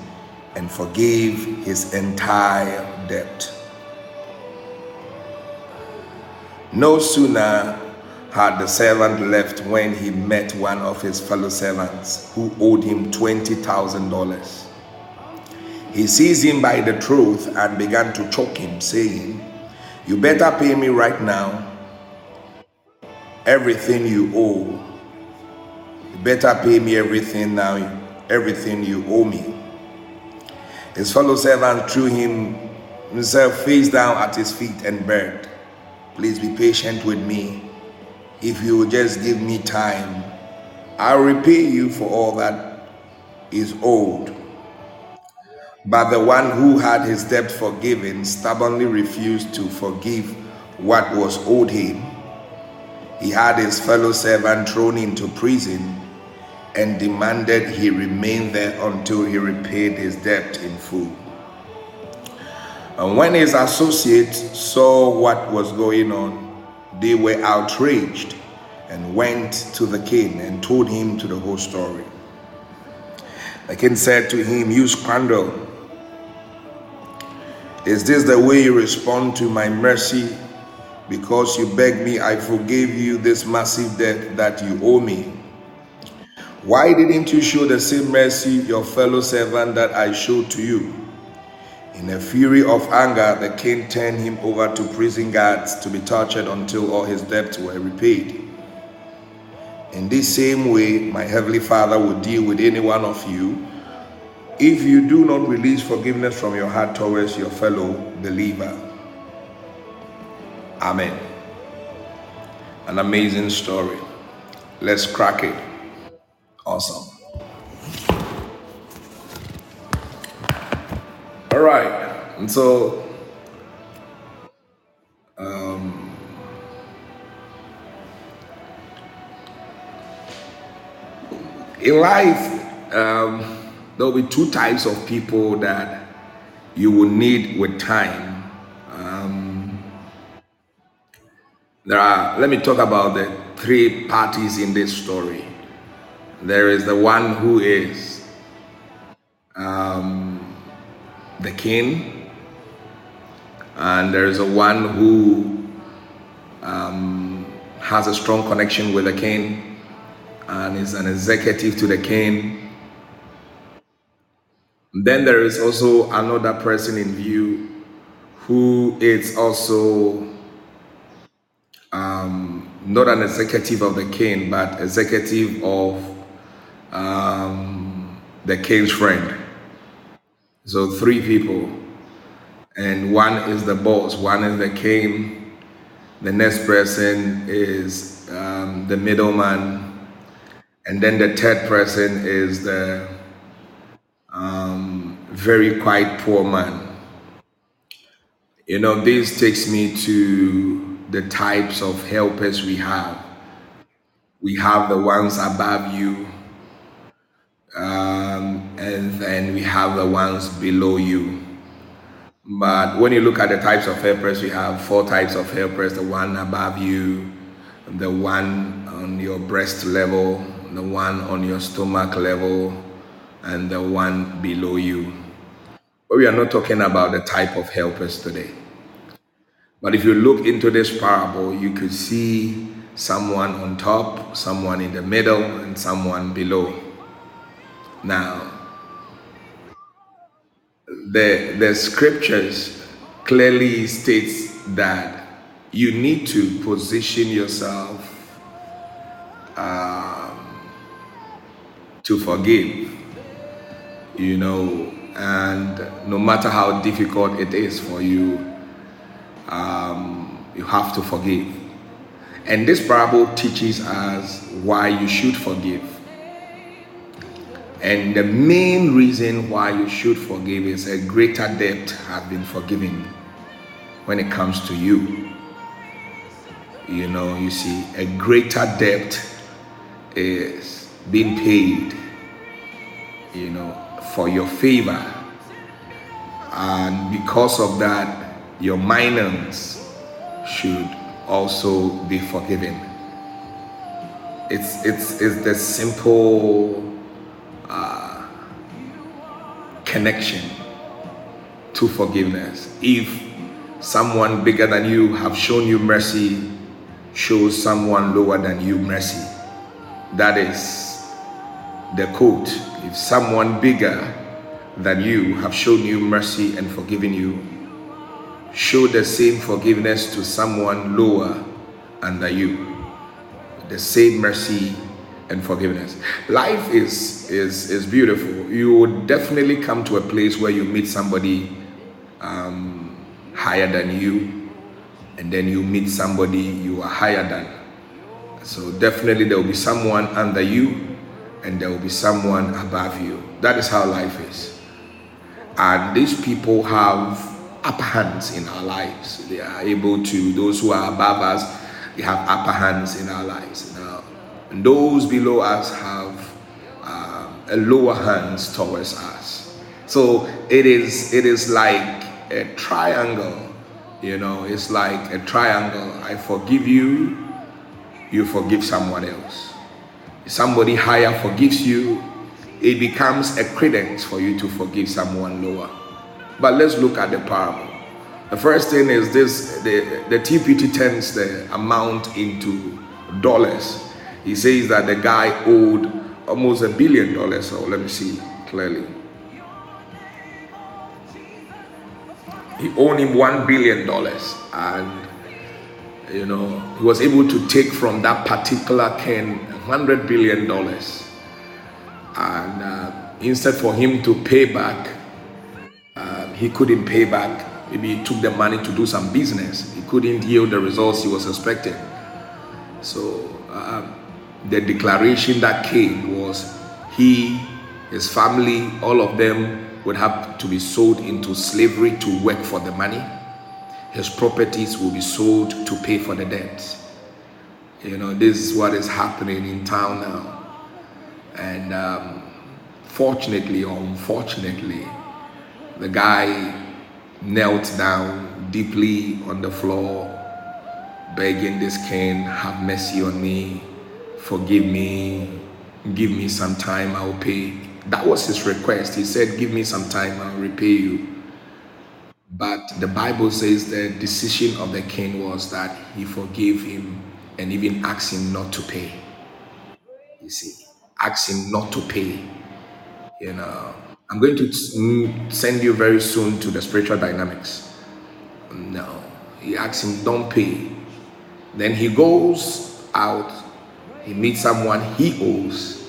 [SPEAKER 7] and forgave his entire debt. No sooner had the servant left when he met one of his fellow servants who owed him $20,000. He seized him by the throat and began to choke him, saying, You better pay me right now everything you owe. You better pay me everything now, everything you owe me. His fellow servant threw him himself face down at his feet and begged, Please be patient with me. If you will just give me time, I'll repay you for all that is owed. But the one who had his debt forgiven stubbornly refused to forgive what was owed him. He had his fellow servant thrown into prison and demanded he remain there until he repaid his debt in full. And when his associates saw what was going on, they were outraged and went to the king and told him to the whole story. The king said to him, You scoundrel, is this the way you respond to my mercy? Because you begged me, I forgave you this massive debt that you owe me. Why didn't you show the same mercy your fellow servant that I showed to you? In a fury of anger, the king turned him over to prison guards to be tortured until all his debts were repaid. In this same way, my heavenly Father will deal with any one of you if you do not release forgiveness from your heart towards your fellow believer. Amen. An amazing story. Let's crack it. Awesome. All right. And so, in life, um, there'll be two types of people that you will need with time. Um, there are, let me talk about the three parties in this story. There is the one who is um, the king, and there is a one who um, has a strong connection with the king and is an executive to the king. Then there is also another person in view who is also um, not an executive of the king, but executive of um, the king's friend. So three people, and one is the boss, one is the king, the next person is um, the middleman, and then the third person is the um, very quiet poor man. You know, this takes me to the types of helpers we have. We have the ones above you, um, and then we have the ones below you. But when you look at the types of helpers, we have four types of helpers the one above you, the one on your breast level, the one on your stomach level, and the one below you. But we are not talking about the type of helpers today. But if you look into this parable, you could see someone on top, someone in the middle, and someone below. Now, the, the scriptures clearly states that you need to position yourself um, to forgive, you know, and no matter how difficult it is for you, um, you have to forgive. And this parable teaches us why you should forgive. And the main reason why you should forgive is a greater debt has been forgiven when it comes to you. You know, you see, a greater debt is being paid, you know, for your favor. And because of that, your minors should also be forgiven. It's it's it's the simple connection to forgiveness. If someone bigger than you have shown you mercy, show someone lower than you mercy. That is the quote. If someone bigger than you have shown you mercy and forgiven you, show the same forgiveness to someone lower under you. The same mercy and forgiveness. Life is is is beautiful. You would definitely come to a place where you meet somebody um, higher than you, and then you meet somebody you are higher than. So definitely there will be someone under you, and there will be someone above you. That is how life is. And these people have upper hands in our lives. They are able to, those who are above us, they have upper hands in our lives. And those below us have um, a lower hands towards us. So it is, it is like a triangle. You know, it's like a triangle. I forgive you, you forgive someone else. If somebody higher forgives you, it becomes a credence for you to forgive someone lower. But let's look at the parable. The first thing is this the, the TPT turns the amount into dollars. He says that the guy owed almost a billion dollars. So let me see clearly. He owed him one billion dollars, and you know he was able to take from that particular king hundred billion dollars, and uh, instead for him to pay back, um, he couldn't pay back. Maybe he took the money to do some business. He couldn't yield the results he was expecting. So um, the declaration that came was he, his family, all of them would have to be sold into slavery to work for the money. His properties will be sold to pay for the debts. You know, this is what is happening in town now. And um, fortunately or unfortunately, the guy knelt down deeply on the floor, begging this king, have mercy on me, forgive me, give me some time, I'll pay. That was his request. He said, Give me some time, I'll repay you. But the Bible says the decision of the king was that he forgave him and even asked him not to pay. You see, asked him not to pay. You know, I'm going to mm, send you very soon to the spiritual dynamics. No, he asked him, Don't pay. Then he goes out, he meets someone he owes.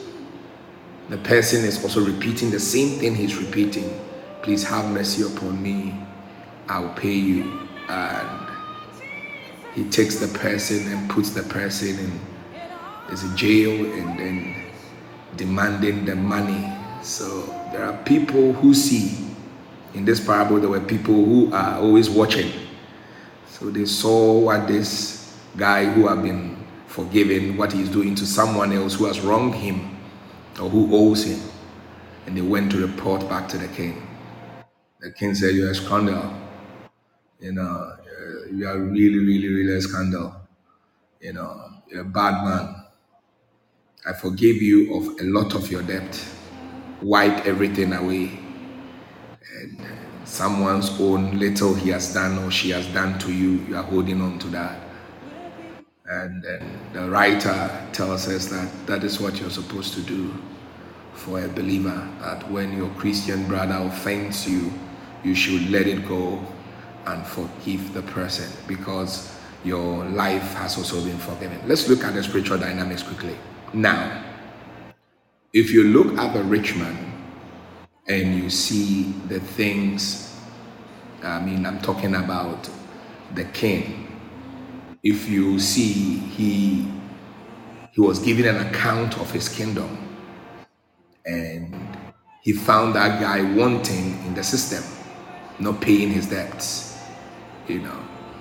[SPEAKER 7] The person is also repeating the same thing he's repeating. Please have mercy upon me. I'll pay you. And he takes the person and puts the person in is jail and then demanding the money. So there are people who see in this parable there were people who are always watching. So they saw what this guy who had been forgiven, what he's doing to someone else who has wronged him or who owes him. And they went to report back to the king. The king said, You're a scandal. You know, uh, you are really, really, really a scandal. You know, you're a bad man. I forgive you of a lot of your debt. Wipe everything away. And someone's own little he has done or she has done to you, you are holding on to that. And the writer tells us that that is what you're supposed to do for a believer. That when your Christian brother offends you, you should let it go and forgive the person because your life has also been forgiven. Let's look at the spiritual dynamics quickly. Now, if you look at the rich man and you see the things, I mean, I'm talking about the king. If you see he he was giving an account of his kingdom and he found that guy wanting in the system, not paying his debts. You know,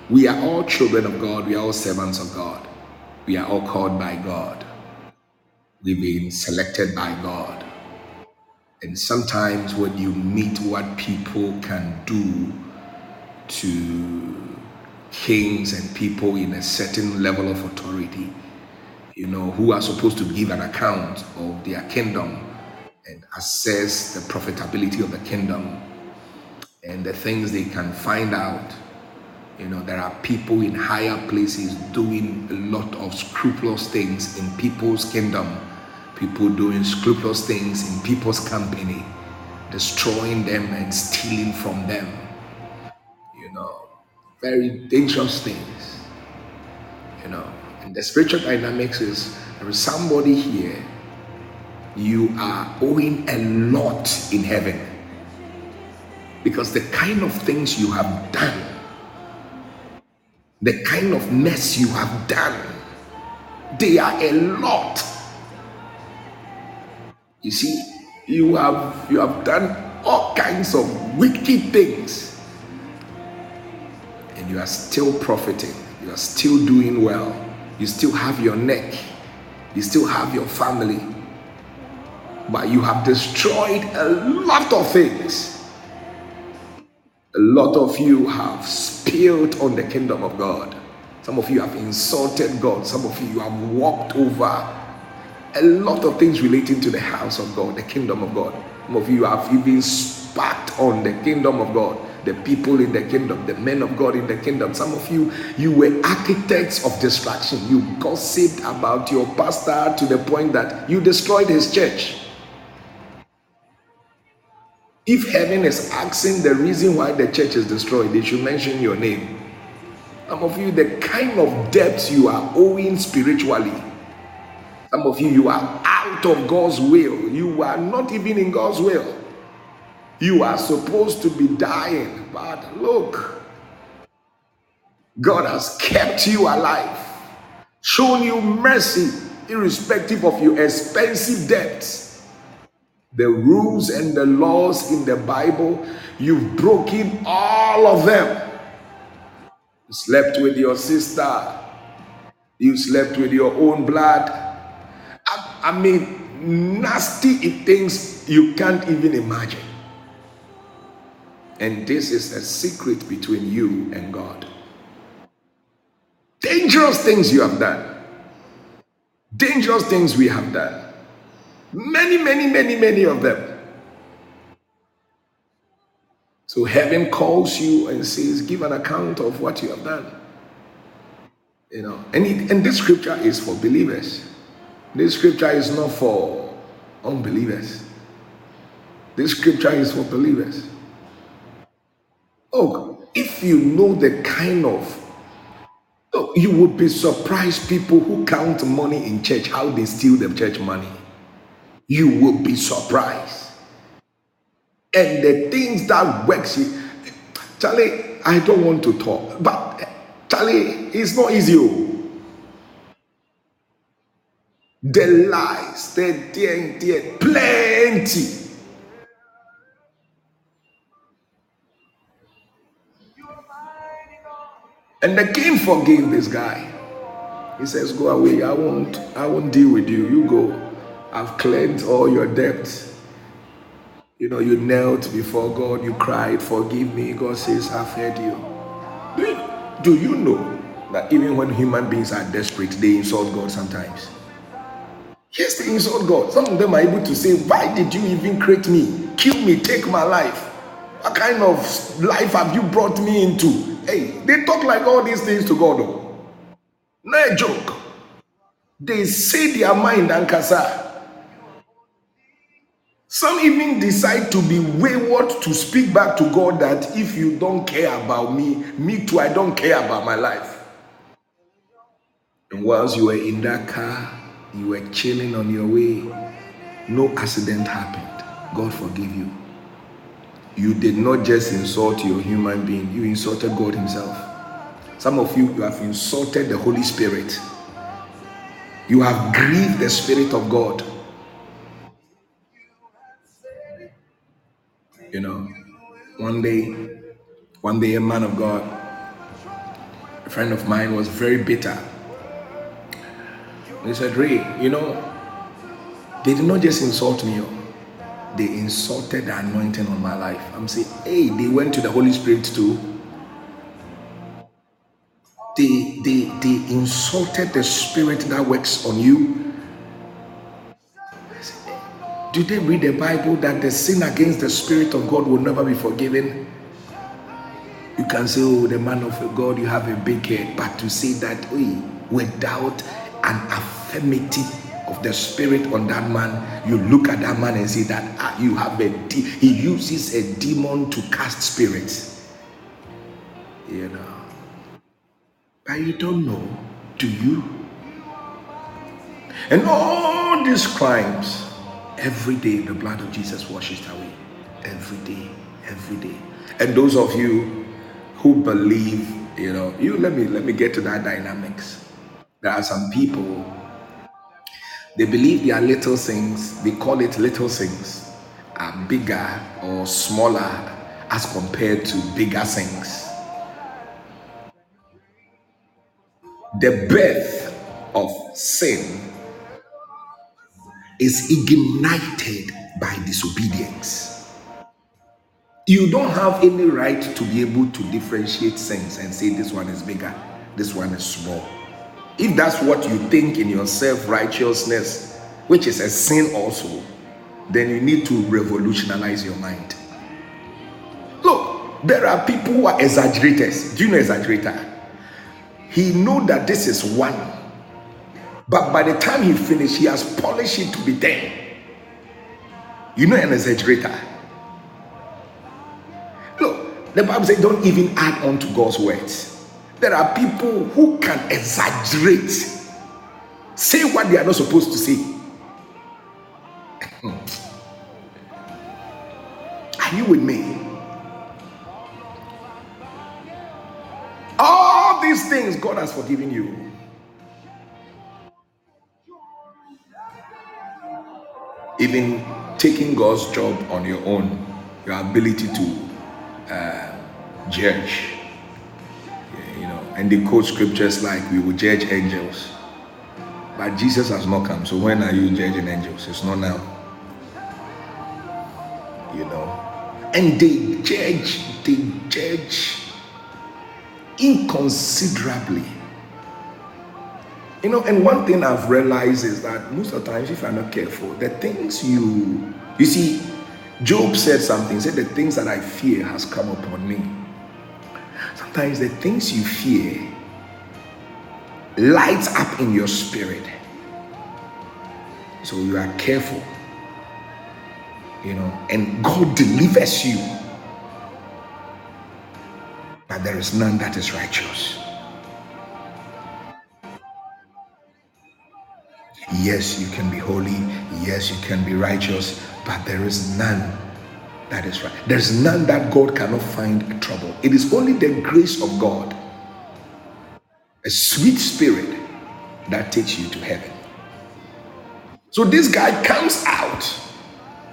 [SPEAKER 7] we are all children of God, we are all servants of God, we are all called by God. We've been selected by God. And sometimes when you meet what people can do to kings and people in a certain level of authority, you know, who are supposed to give an account of their kingdom and assess the profitability of the kingdom and the things they can find out. You know, there are people in higher places doing a lot of scrupulous things in people's kingdom, people doing scrupulous things in people's company, destroying them and stealing from them. You know, very dangerous things. You know, and the spiritual dynamics is there is somebody here, you are owing a lot in heaven because the kind of things you have done, the kind of mess you have done, they are a lot. You see, you have you have done all kinds of wicked things, you are still profiting. You are still doing well. You still have your neck. You still have your family. But you have destroyed a lot of things. A lot of you have spilled on the kingdom of God. Some of you have insulted God. Some of you have walked over a lot of things relating to the house of God, the kingdom of God. Some of you have even spat on the kingdom of God, the people in the kingdom, the men of God in the kingdom. Some of you, you were architects of destruction. You gossiped about your pastor to the point that you destroyed his church. If heaven is asking the reason why the church is destroyed, they should mention your name. Some of you, the kind of debts you are owing spiritually. Some of you, you are out of God's will. You are not even in God's will. You are supposed to be dying. But look, God has kept you alive, shown you mercy, irrespective of your expensive debts. The rules and the laws in the Bible, you've broken all of them. You slept with your sister, you slept with your own blood. I, I mean, nasty things you can't even imagine. And this is a secret between you and God. Dangerous things you have done. Dangerous things we have done. Many, many, many, many of them. So heaven calls you and says, give an account of what you have done. You know, and, it, and this scripture is for believers. This scripture is not for unbelievers. This scripture is for believers. Oh, if you know the kind of you would be surprised people who count money in church, how they steal the church money. You will be surprised. And the things that works Charlie, I don't want to talk, but Charlie, it's not easy. oh. The lies, the there, there, plenty. And the king forgave this guy. He says, Go away. I won't, I won't deal with you. You go. I've cleansed all your debts. You know, you knelt before God, you cried, forgive me. God says, I've heard you. Do you, know that even when human beings are desperate, they insult God sometimes? Yes, they insult God. Some of them are able to say, Why did you even create me? Kill me, take my life. What kind of life have you brought me into? Hey, they talk like all these things to God. Though. No joke. They say their mind and kasa. Some even decide to be wayward to speak back to God that if you don't care about me, me too, I don't care about my life. And whilst you were in that car, you were chilling on your way, no accident happened. God forgive you. You did not just insult your human being, you insulted God Himself. Some of you, you have insulted the Holy Spirit. You have grieved the Spirit of God. You know, one day, one day, a man of God, a friend of mine, was very bitter. He said, Ray, you know, They did not just insult me, oh. They insulted the anointing on my life. I'm saying, hey, they went to the Holy Spirit too. They, they, they insulted the spirit that works on you. Do they read the Bible that the sin against the Spirit of God will never be forgiven? You can say, Oh, the man of God, you have a big head. But to say that hey, without an affirmative of the Spirit on that man, you look at that man and say that ah, you have a, de- he uses a demon to cast spirits. You know. But you don't know, do you? And all these crimes, every day the blood of Jesus washes away. Every day, every day. And those of you who believe, you know, you let me let me get to that dynamics. There are some people, they believe their little things, they call it little things, are bigger or smaller as compared to bigger things. The birth of sin is ignited by disobedience. You don't have any right to be able to differentiate things and say this one is bigger, this one is small. If that's what you think in your self righteousness, which is a sin also, then you need to revolutionize your mind. Look, there are people who are exaggerators. Do you know exaggerator? He know that this is one, but by the time he finished, he has polished it to be ten. You know an exaggerator. Look, the Bible says don't even add on to God's words. There are people who can exaggerate, say what they are not supposed to say. Are you with me? All these things God has forgiven you. Even taking God's job on your own, your ability to uh, judge, and they quote scriptures like we will judge angels. But Jesus has not come. So when are you judging angels? It's not now. You know. And they judge, they judge inconsiderably. You know, and one thing I've realized is that most of the times, if you're not careful, the things you you see, Job said something, said the things that I fear has come upon me. Sometimes the things you fear lights up in your spirit. So you are careful. You know, and God delivers you. But there is none that is righteous. Yes, you can be holy. Yes, you can be righteous. But there is none that is right. There's none that God cannot find trouble. It is only the grace of God, a sweet spirit, that takes you to heaven. So this guy comes out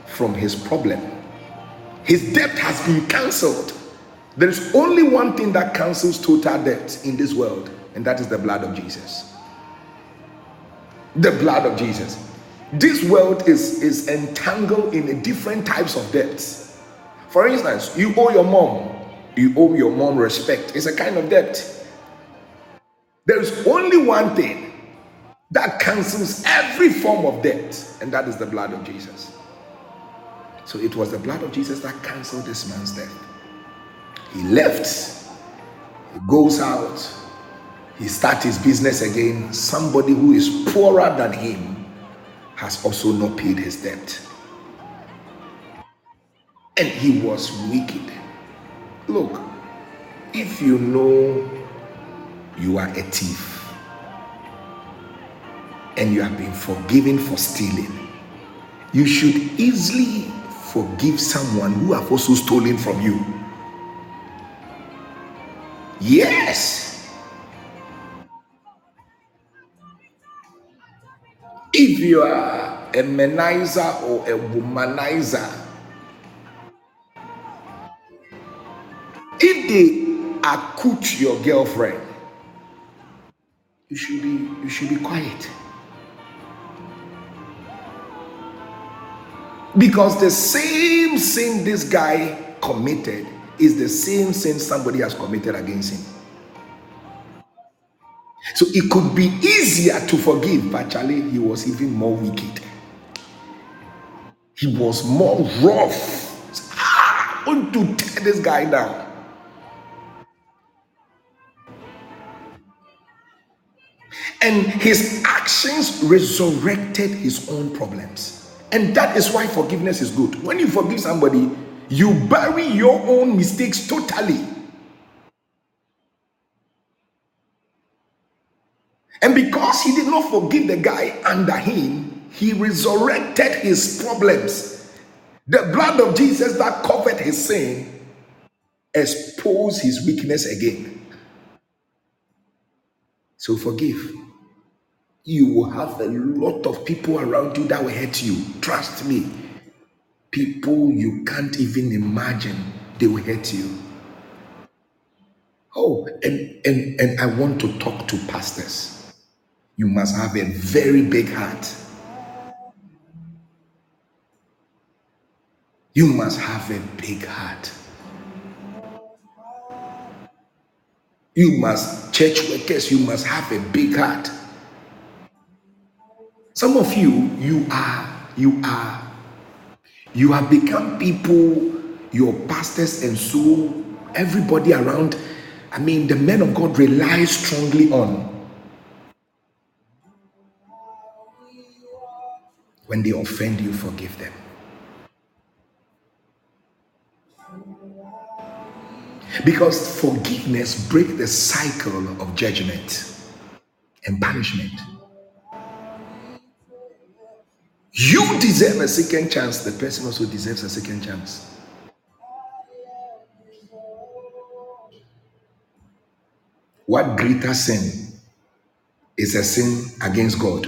[SPEAKER 7] from his problem. His debt has been cancelled. There is only one thing that cancels total debt in this world, and that is the blood of Jesus. The blood of Jesus. This world is, is entangled in different types of debts. For instance, you owe your mom, you owe your mom respect. It's a kind of debt. There is only one thing that cancels every form of debt, and that is the blood of Jesus. So it was the blood of Jesus that canceled this man's debt. He left, he goes out, he starts his business again. Somebody who is poorer than him has also not paid his debt. And he was wicked. Look, if you know you are a thief and you have been forgiven for stealing, you should easily forgive someone who have also stolen from you. Yes. If you are a manizer or a womanizer, if they acute your girlfriend, you should be you should be quiet. Because the same sin this guy committed is the same sin somebody has committed against him. So it could be easier to forgive, but Charlie, he was even more wicked. He was more rough. Ah, want to tear this guy down. And his actions resurrected his own problems. And that is why forgiveness is good. When you forgive somebody, you bury your own mistakes totally. And because he did not forgive the guy under him, he resurrected his problems. The blood of Jesus that covered his sin exposed his weakness again. So forgive. You will have a lot of people around you that will hurt you. Trust me. People you can't even imagine they will hurt you. Oh, and and and I want to talk to pastors. You must have a very big heart. You must have a big heart. You must, church workers, you must have a big heart. Some of you, you are, you are, you have become people, your pastors and so everybody around. I mean, the men of God rely strongly on. When they offend you, forgive them. Because forgiveness breaks the cycle of judgment and punishment. You deserve a second chance, the person also deserves a second chance. What greater sin is a sin against God?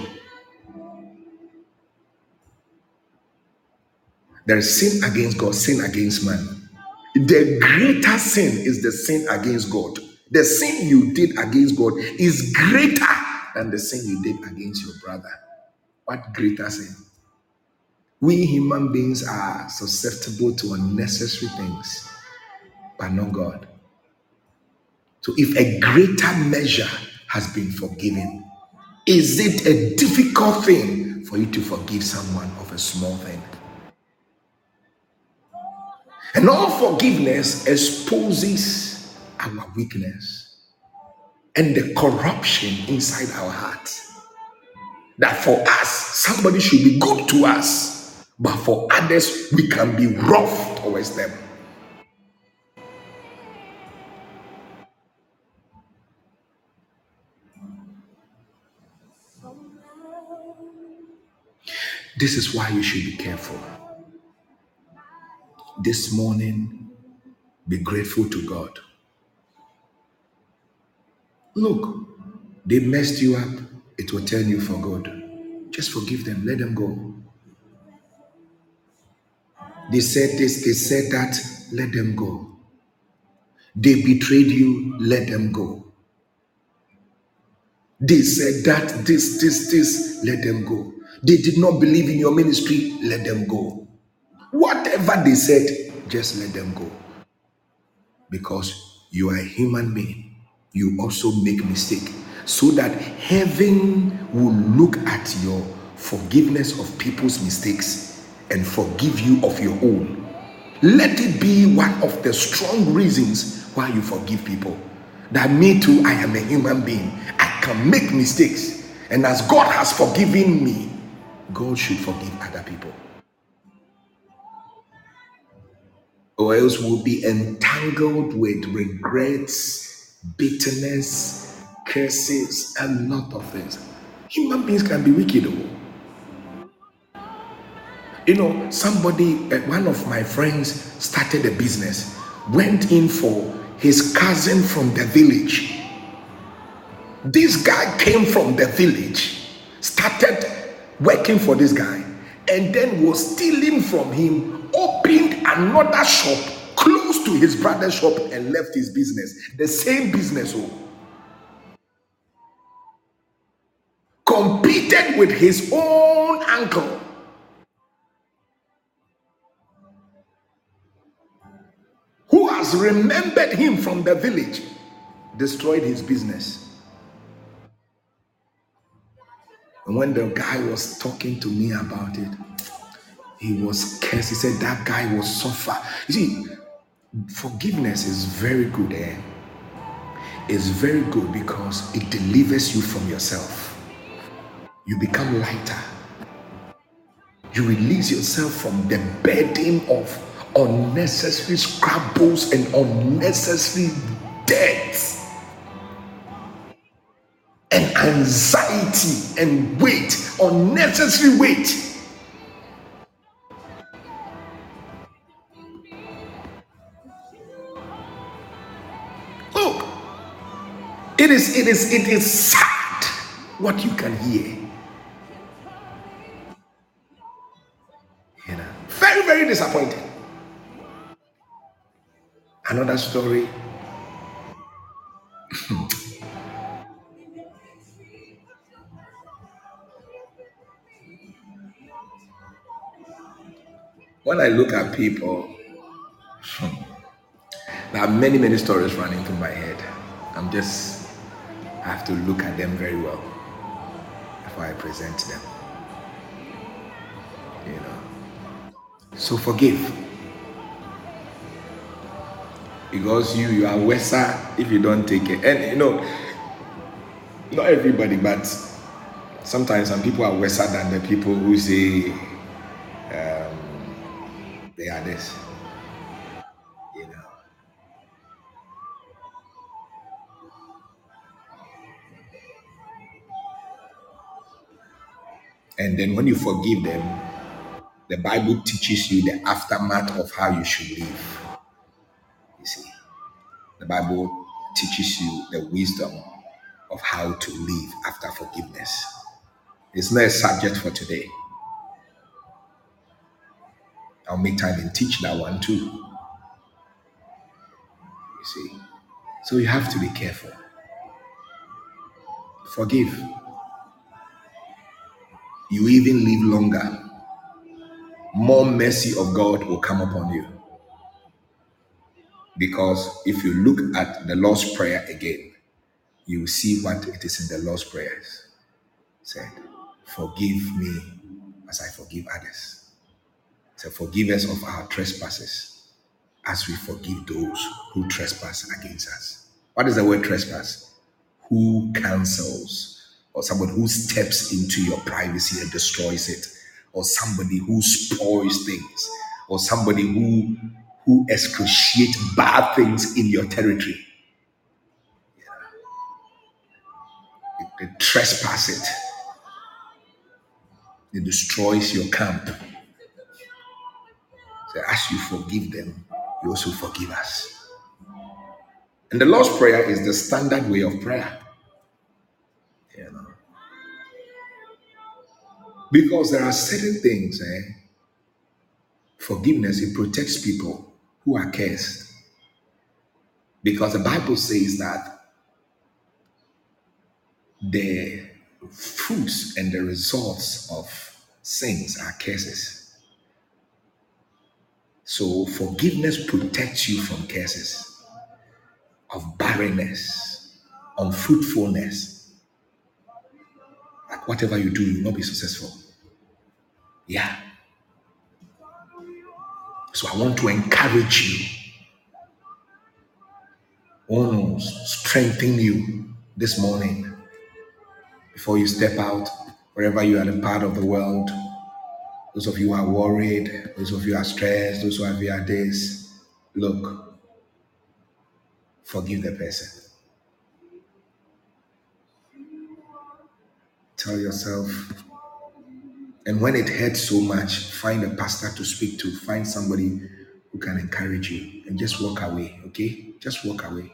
[SPEAKER 7] There is sin against God, sin against man. The greater sin is the sin against God. The sin you did against God is greater than the sin you did against your brother. What greater sin? We human beings are susceptible to unnecessary things, but not God. So if a greater measure has been forgiven, is it a difficult thing for you to forgive someone of a small thing? And all forgiveness exposes our weakness and the corruption inside our hearts. That for us, somebody should be good to us, but for others, we can be rough towards them. This is why you should be careful. This morning, be grateful to God. Look, they messed you up, it will turn you for good. Just forgive them, let them go. They said this, they said that, let them go. They betrayed you, let them go. They said that, this, this, this, let them go. They did not believe in your ministry, let them go. Whatever they said, just let them go. Because you are a human being. You also make mistake. So that heaven will look at your forgiveness of people's mistakes and forgive you of your own. Let it be one of the strong reasons why you forgive people. That me too, I am a human being. I can make mistakes. And as God has forgiven me, God should forgive other people. Or else we'll be entangled with regrets, bitterness, curses, and lot of things. Human beings can be wicked. oh. You know, somebody, uh, one of my friends started a business, went in for his cousin from the village. This guy came from the village, started working for this guy, and then was stealing from him, opened another shop close to his brother's shop and left his business. The same business, oh, competed with his own uncle. Remembered him from the village, destroyed his business. And when the guy was talking to me about it, he was cursed. He said that guy will suffer. You see, forgiveness is very good, eh? It's very good because it delivers you from yourself. You become lighter. You release yourself from the burden of unnecessary scrabbles and unnecessary debts and anxiety and weight, unnecessary weight. Look, it is it is it is sad what you can hear. Very very disappointing. Another story. When I look at people, there are many many stories running through my head. I'm just I have to look at them very well before I present them. You know. So forgive. Because you you are worser if you don't take it. And you know, not everybody, but sometimes some people are worser than the people who say um, they are this. You know. And then when you forgive them, the Bible teaches you the aftermath of how you should live. The Bible teaches you the wisdom of how to live after forgiveness. It's not a subject for today. I'll make time and teach that one too. You see, so you have to be careful. Forgive. You even live longer. More mercy of God will come upon you. Because if you look at the Lord's Prayer again, you will see what it is in the Lord's Prayers. Said, Forgive me as I forgive others. So forgive us of our trespasses as we forgive those who trespass against us. What is the word trespass? Who cancels, or somebody who steps into your privacy and destroys it, or somebody who spoils things, or somebody who who excruciate bad things in your territory. They trespass it. It destroys your camp. So as you forgive them, you also forgive us. And the Lord's Prayer is the standard way of prayer. You know. Because there are certain things, eh? Forgiveness, it protects people who are cursed. Because the Bible says that the fruits and the results of sins are curses. So forgiveness protects you from curses of barrenness, unfruitfulness. Like whatever you do, you will not be successful. Yeah. So I want to encourage you. I want to strengthen you this morning before you step out, wherever you are in part of the world. Those of you who are worried, those of you who are stressed, those who are via this, look, forgive the person. Tell yourself, and when it hurts so much, find a pastor to speak to, find somebody who can encourage you, and just walk away, okay? Just walk away.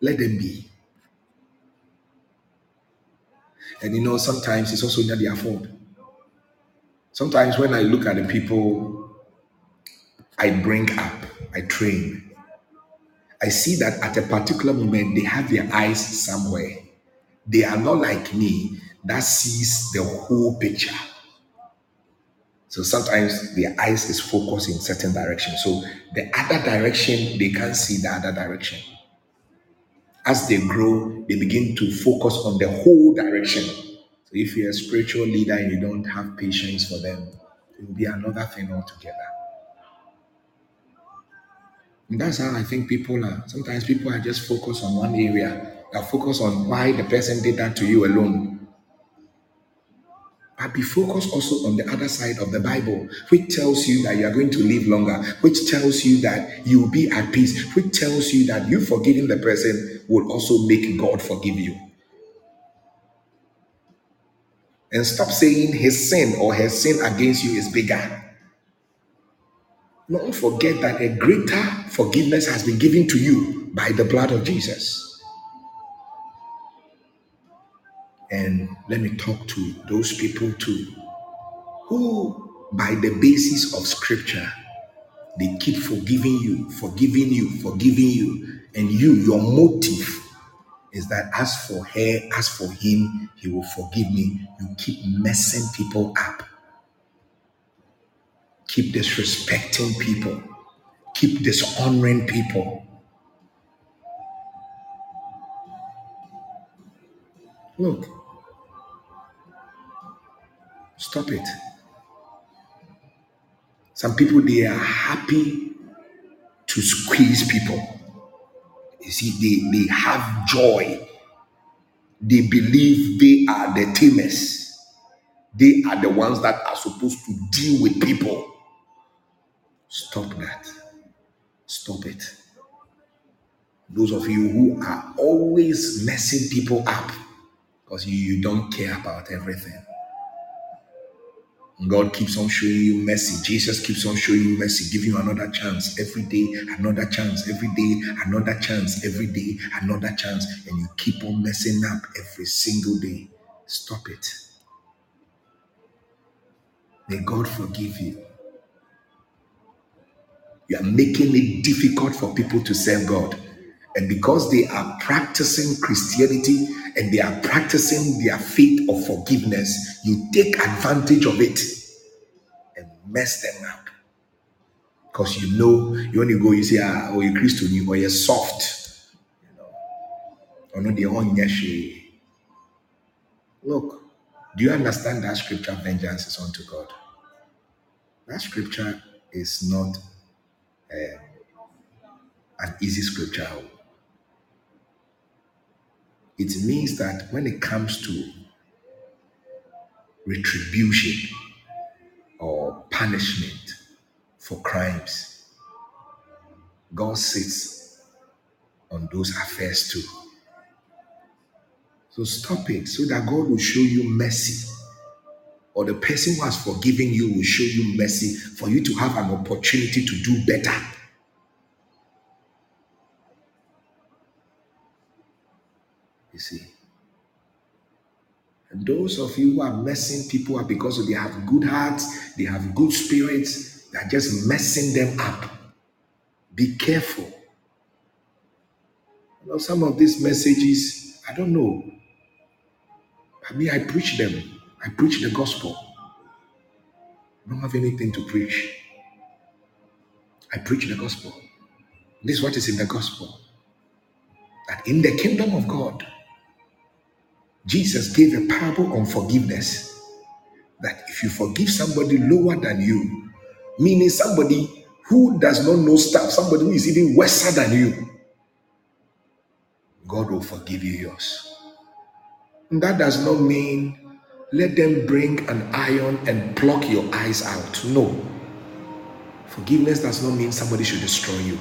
[SPEAKER 7] Let them be. And you know, sometimes it's also not their fault. Sometimes when I look at the people I bring up, I train, I see that at a particular moment they have their eyes somewhere. They are not like me that sees the whole picture. So sometimes their eyes is focused in certain direction. So the other direction, they can't see the other direction. As they grow, they begin to focus on the whole direction. So if you're a spiritual leader and you don't have patience for them, it will be another thing altogether. And that's how I think people are. Sometimes people are just focused on one area. They're focused on why the person did that to you alone. But be focused also on the other side of the Bible, which tells you that you are going to live longer, which tells you that you will be at peace, which tells you that you forgiving the person will also make God forgive you. And stop saying his sin or her sin against you is bigger. Don't forget that a greater forgiveness has been given to you by the blood of Jesus. And let me talk to those people too who, by the basis of scripture, they keep forgiving you, forgiving you, forgiving you. And you, your motive is that as for her, as for him, he will forgive me. You keep messing people up, keep disrespecting people, keep dishonoring people. Look, stop it. Some people, they are happy to squeeze people. You see, they, they have joy. They believe they are the tamers. They are the ones that are supposed to deal with people. Stop that. Stop it. Those of you who are always messing people up because you, you don't care about everything. God keeps on showing you mercy. Jesus keeps on showing you mercy, giving you another chance every day, another chance every day, another chance every day, another chance, and you keep on messing up every single day. Stop it. May God forgive you. You are making it difficult for people to serve God. And because they are practicing Christianity and they are practicing their faith of forgiveness, you take advantage of it and mess them up. Because you know, you you go, you say, ah, oh, you Christian, or you're soft. You know, or no, they own yeshe. Look, do you understand that scripture, vengeance is unto God? That scripture is not an easy scripture. It means that when it comes to retribution or punishment for crimes, God sits on those affairs too. So stop it so that God will show you mercy. Or the person who has forgiven you will show you mercy for you to have an opportunity to do better. You see. And those of you who are messing people up because they have good hearts, they have good spirits, they're just messing them up. Be careful. You know, some of these messages, I don't know. I mean, I preach them. I preach the gospel. I don't have anything to preach. I preach the gospel. This is what is in the gospel. That in the kingdom of God, Jesus gave a parable on forgiveness. That if you forgive somebody lower than you, meaning somebody who does not know stuff, somebody who is even worse than you, God will forgive you yours. And that does not mean let them bring an iron and pluck your eyes out. No. Forgiveness does not mean somebody should destroy you.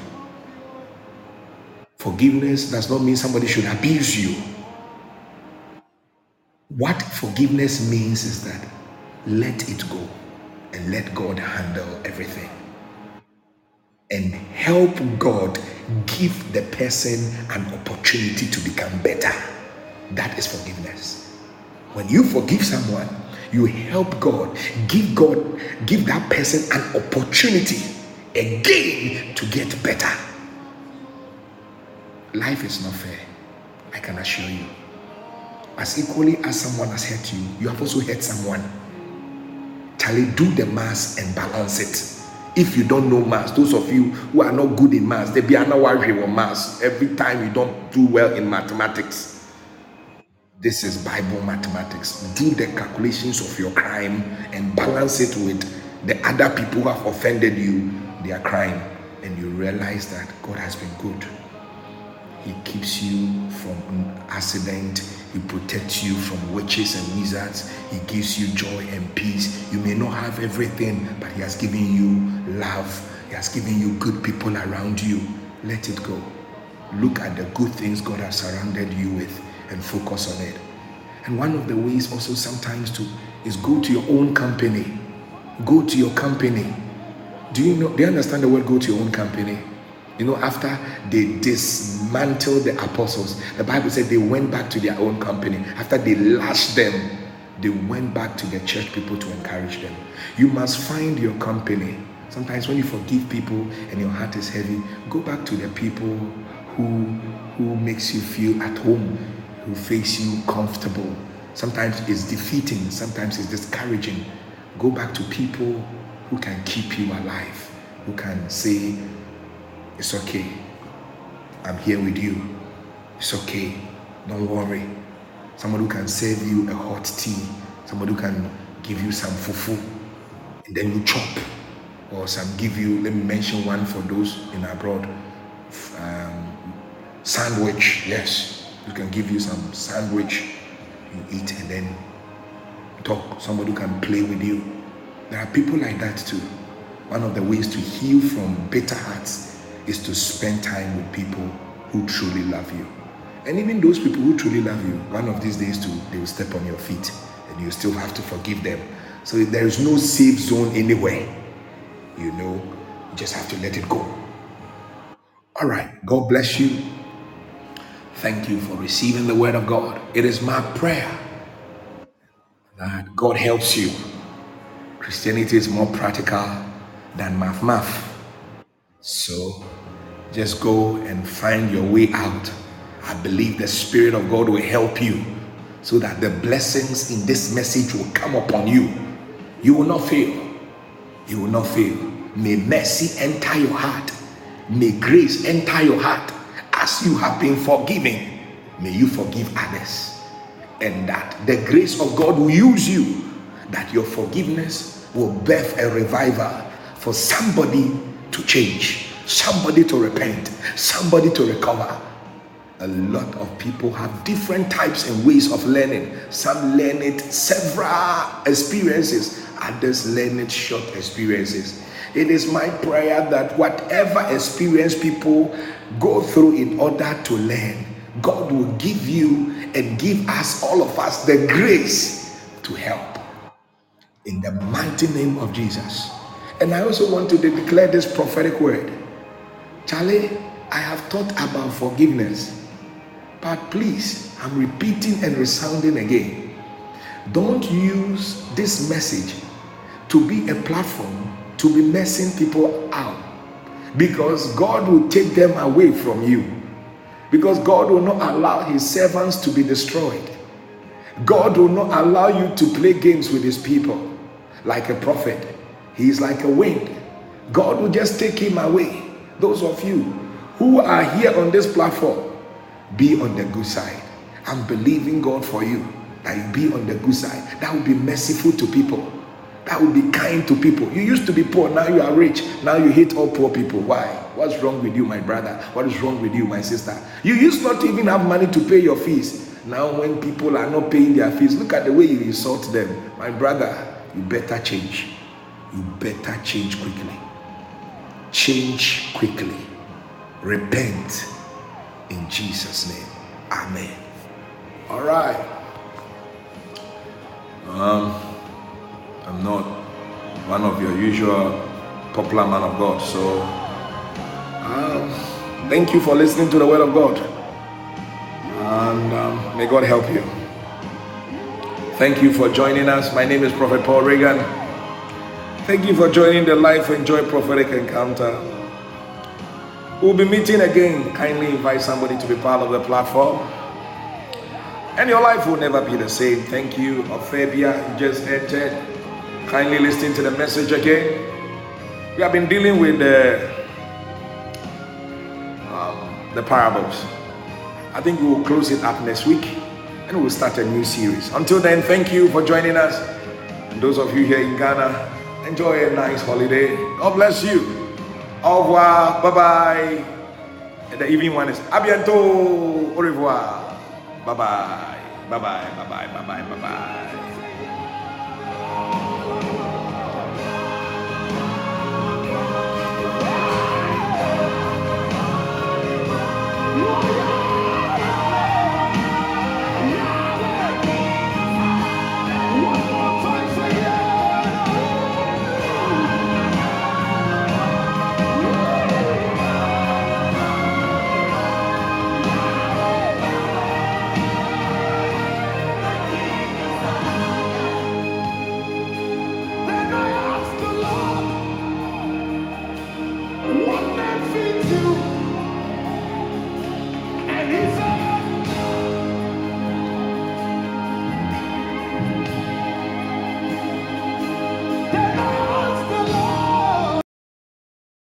[SPEAKER 7] Forgiveness does not mean somebody should abuse you. What forgiveness means is that let it go and let God handle everything. And help God give the person an opportunity to become better. That is forgiveness. When you forgive someone, you help God, give God, give that person an opportunity again to get better. Life is not fair, I can assure you. As equally as someone has hurt you, you have also hurt someone. Charlie, do the maths and balance it. If you don't know maths, those of you who are not good in maths, they be an worry on maths. Every time you don't do well in mathematics, this is Bible mathematics. Do the calculations of your crime and balance it with the other people who have offended you, their crime, and you realize that God has been good. He keeps you from an accident. He protects you from witches and wizards. He gives you joy and peace. You may not have everything, but He has given you love. He has given you good people around you. Let it go. Look at the good things God has surrounded you with and focus on it. And one of the ways also sometimes to is go to your own company. Go to your company. Do you know? Do you understand the word go to your own company? You know, after they dismantled the apostles, the Bible said they went back to their own company. After they lashed them, they went back to the church people to encourage them. You must find your company. Sometimes when you forgive people and your heart is heavy, go back to the people who who makes you feel at home, who makes you comfortable. Sometimes it's defeating, sometimes it's discouraging. Go back to people who can keep you alive, who can say, It's okay. I'm here with you. It's okay. Don't worry. Somebody who can serve you a hot tea, somebody who can give you some fufu, and then you chop, or some give you. Let me mention one for those in abroad. Um, sandwich, yes, you can give you some sandwich. You eat and then talk. Somebody who can play with you. There are people like that too. One of the ways to heal from bitter hearts is to spend time with people who truly love you. And even those people who truly love you, one of these days too, they will step on your feet and you still have to forgive them. So there is no safe zone anywhere. You know, you just have to let it go. All right. God bless you. Thank you for receiving the word of God. It is my prayer that God helps you. Christianity is more practical than math math. So just go and find your way out. I believe the Spirit of God will help you so that the blessings in this message will come upon you. You will not fail. You will not fail. May mercy enter your heart. May grace enter your heart as you have been forgiven. May you forgive others. And that the grace of God will use you, that your forgiveness will birth a revival for somebody to change, somebody to repent, somebody to recover. A lot of people have different types and ways of learning. Some learn it several experiences, others learn it short experiences. It is my prayer that whatever experience people go through in order to learn, God will give you and give us, all of us, the grace to help in the mighty name of Jesus. And I also want to de- declare this prophetic word. Charlie, I have thought about forgiveness, but please, I'm repeating and resounding again. Don't use this message to be a platform to be messing people out because God will take them away from you. Because God will not allow his servants to be destroyed. God will not allow you to play games with his people like a prophet. He is like a wind. God will just take him away. Those of you who are here on this platform, be on the good side. I'm believing God for you that you be on the good side. That will be merciful to people. That will be kind to people. You used to be poor, now you are rich. Now you hate all poor people. Why? What's wrong with you, my brother? What is wrong with you, my sister? You used not to even have money to pay your fees. Now, when people are not paying their fees, look at the way you insult them. My brother, you better change. You better change quickly. Change quickly. Repent in Jesus' name. Amen. All right. Um, I'm not one of your usual popular man of God, so um, thank you for listening to the word of God, and um, may God help you. Thank you for joining us. My name is Prophet Paul Reagan. Thank you for joining the Life Enjoy Prophetic Encounter. We'll be meeting again. Kindly invite somebody to be part of the platform. And your life will never be the same. Thank you, Ophabia. You just entered. Kindly listen to the message again. We have been dealing with the um, the parables. I think we will close it up next week and we'll start a new series. Until then, thank you for joining us. And those of you here in Ghana, Enjoy a nice holiday. God bless you. Au revoir. Bye bye. And the evening one is à bientôt. Au revoir. Bye bye. Bye bye. Bye bye. Bye bye. Bye bye.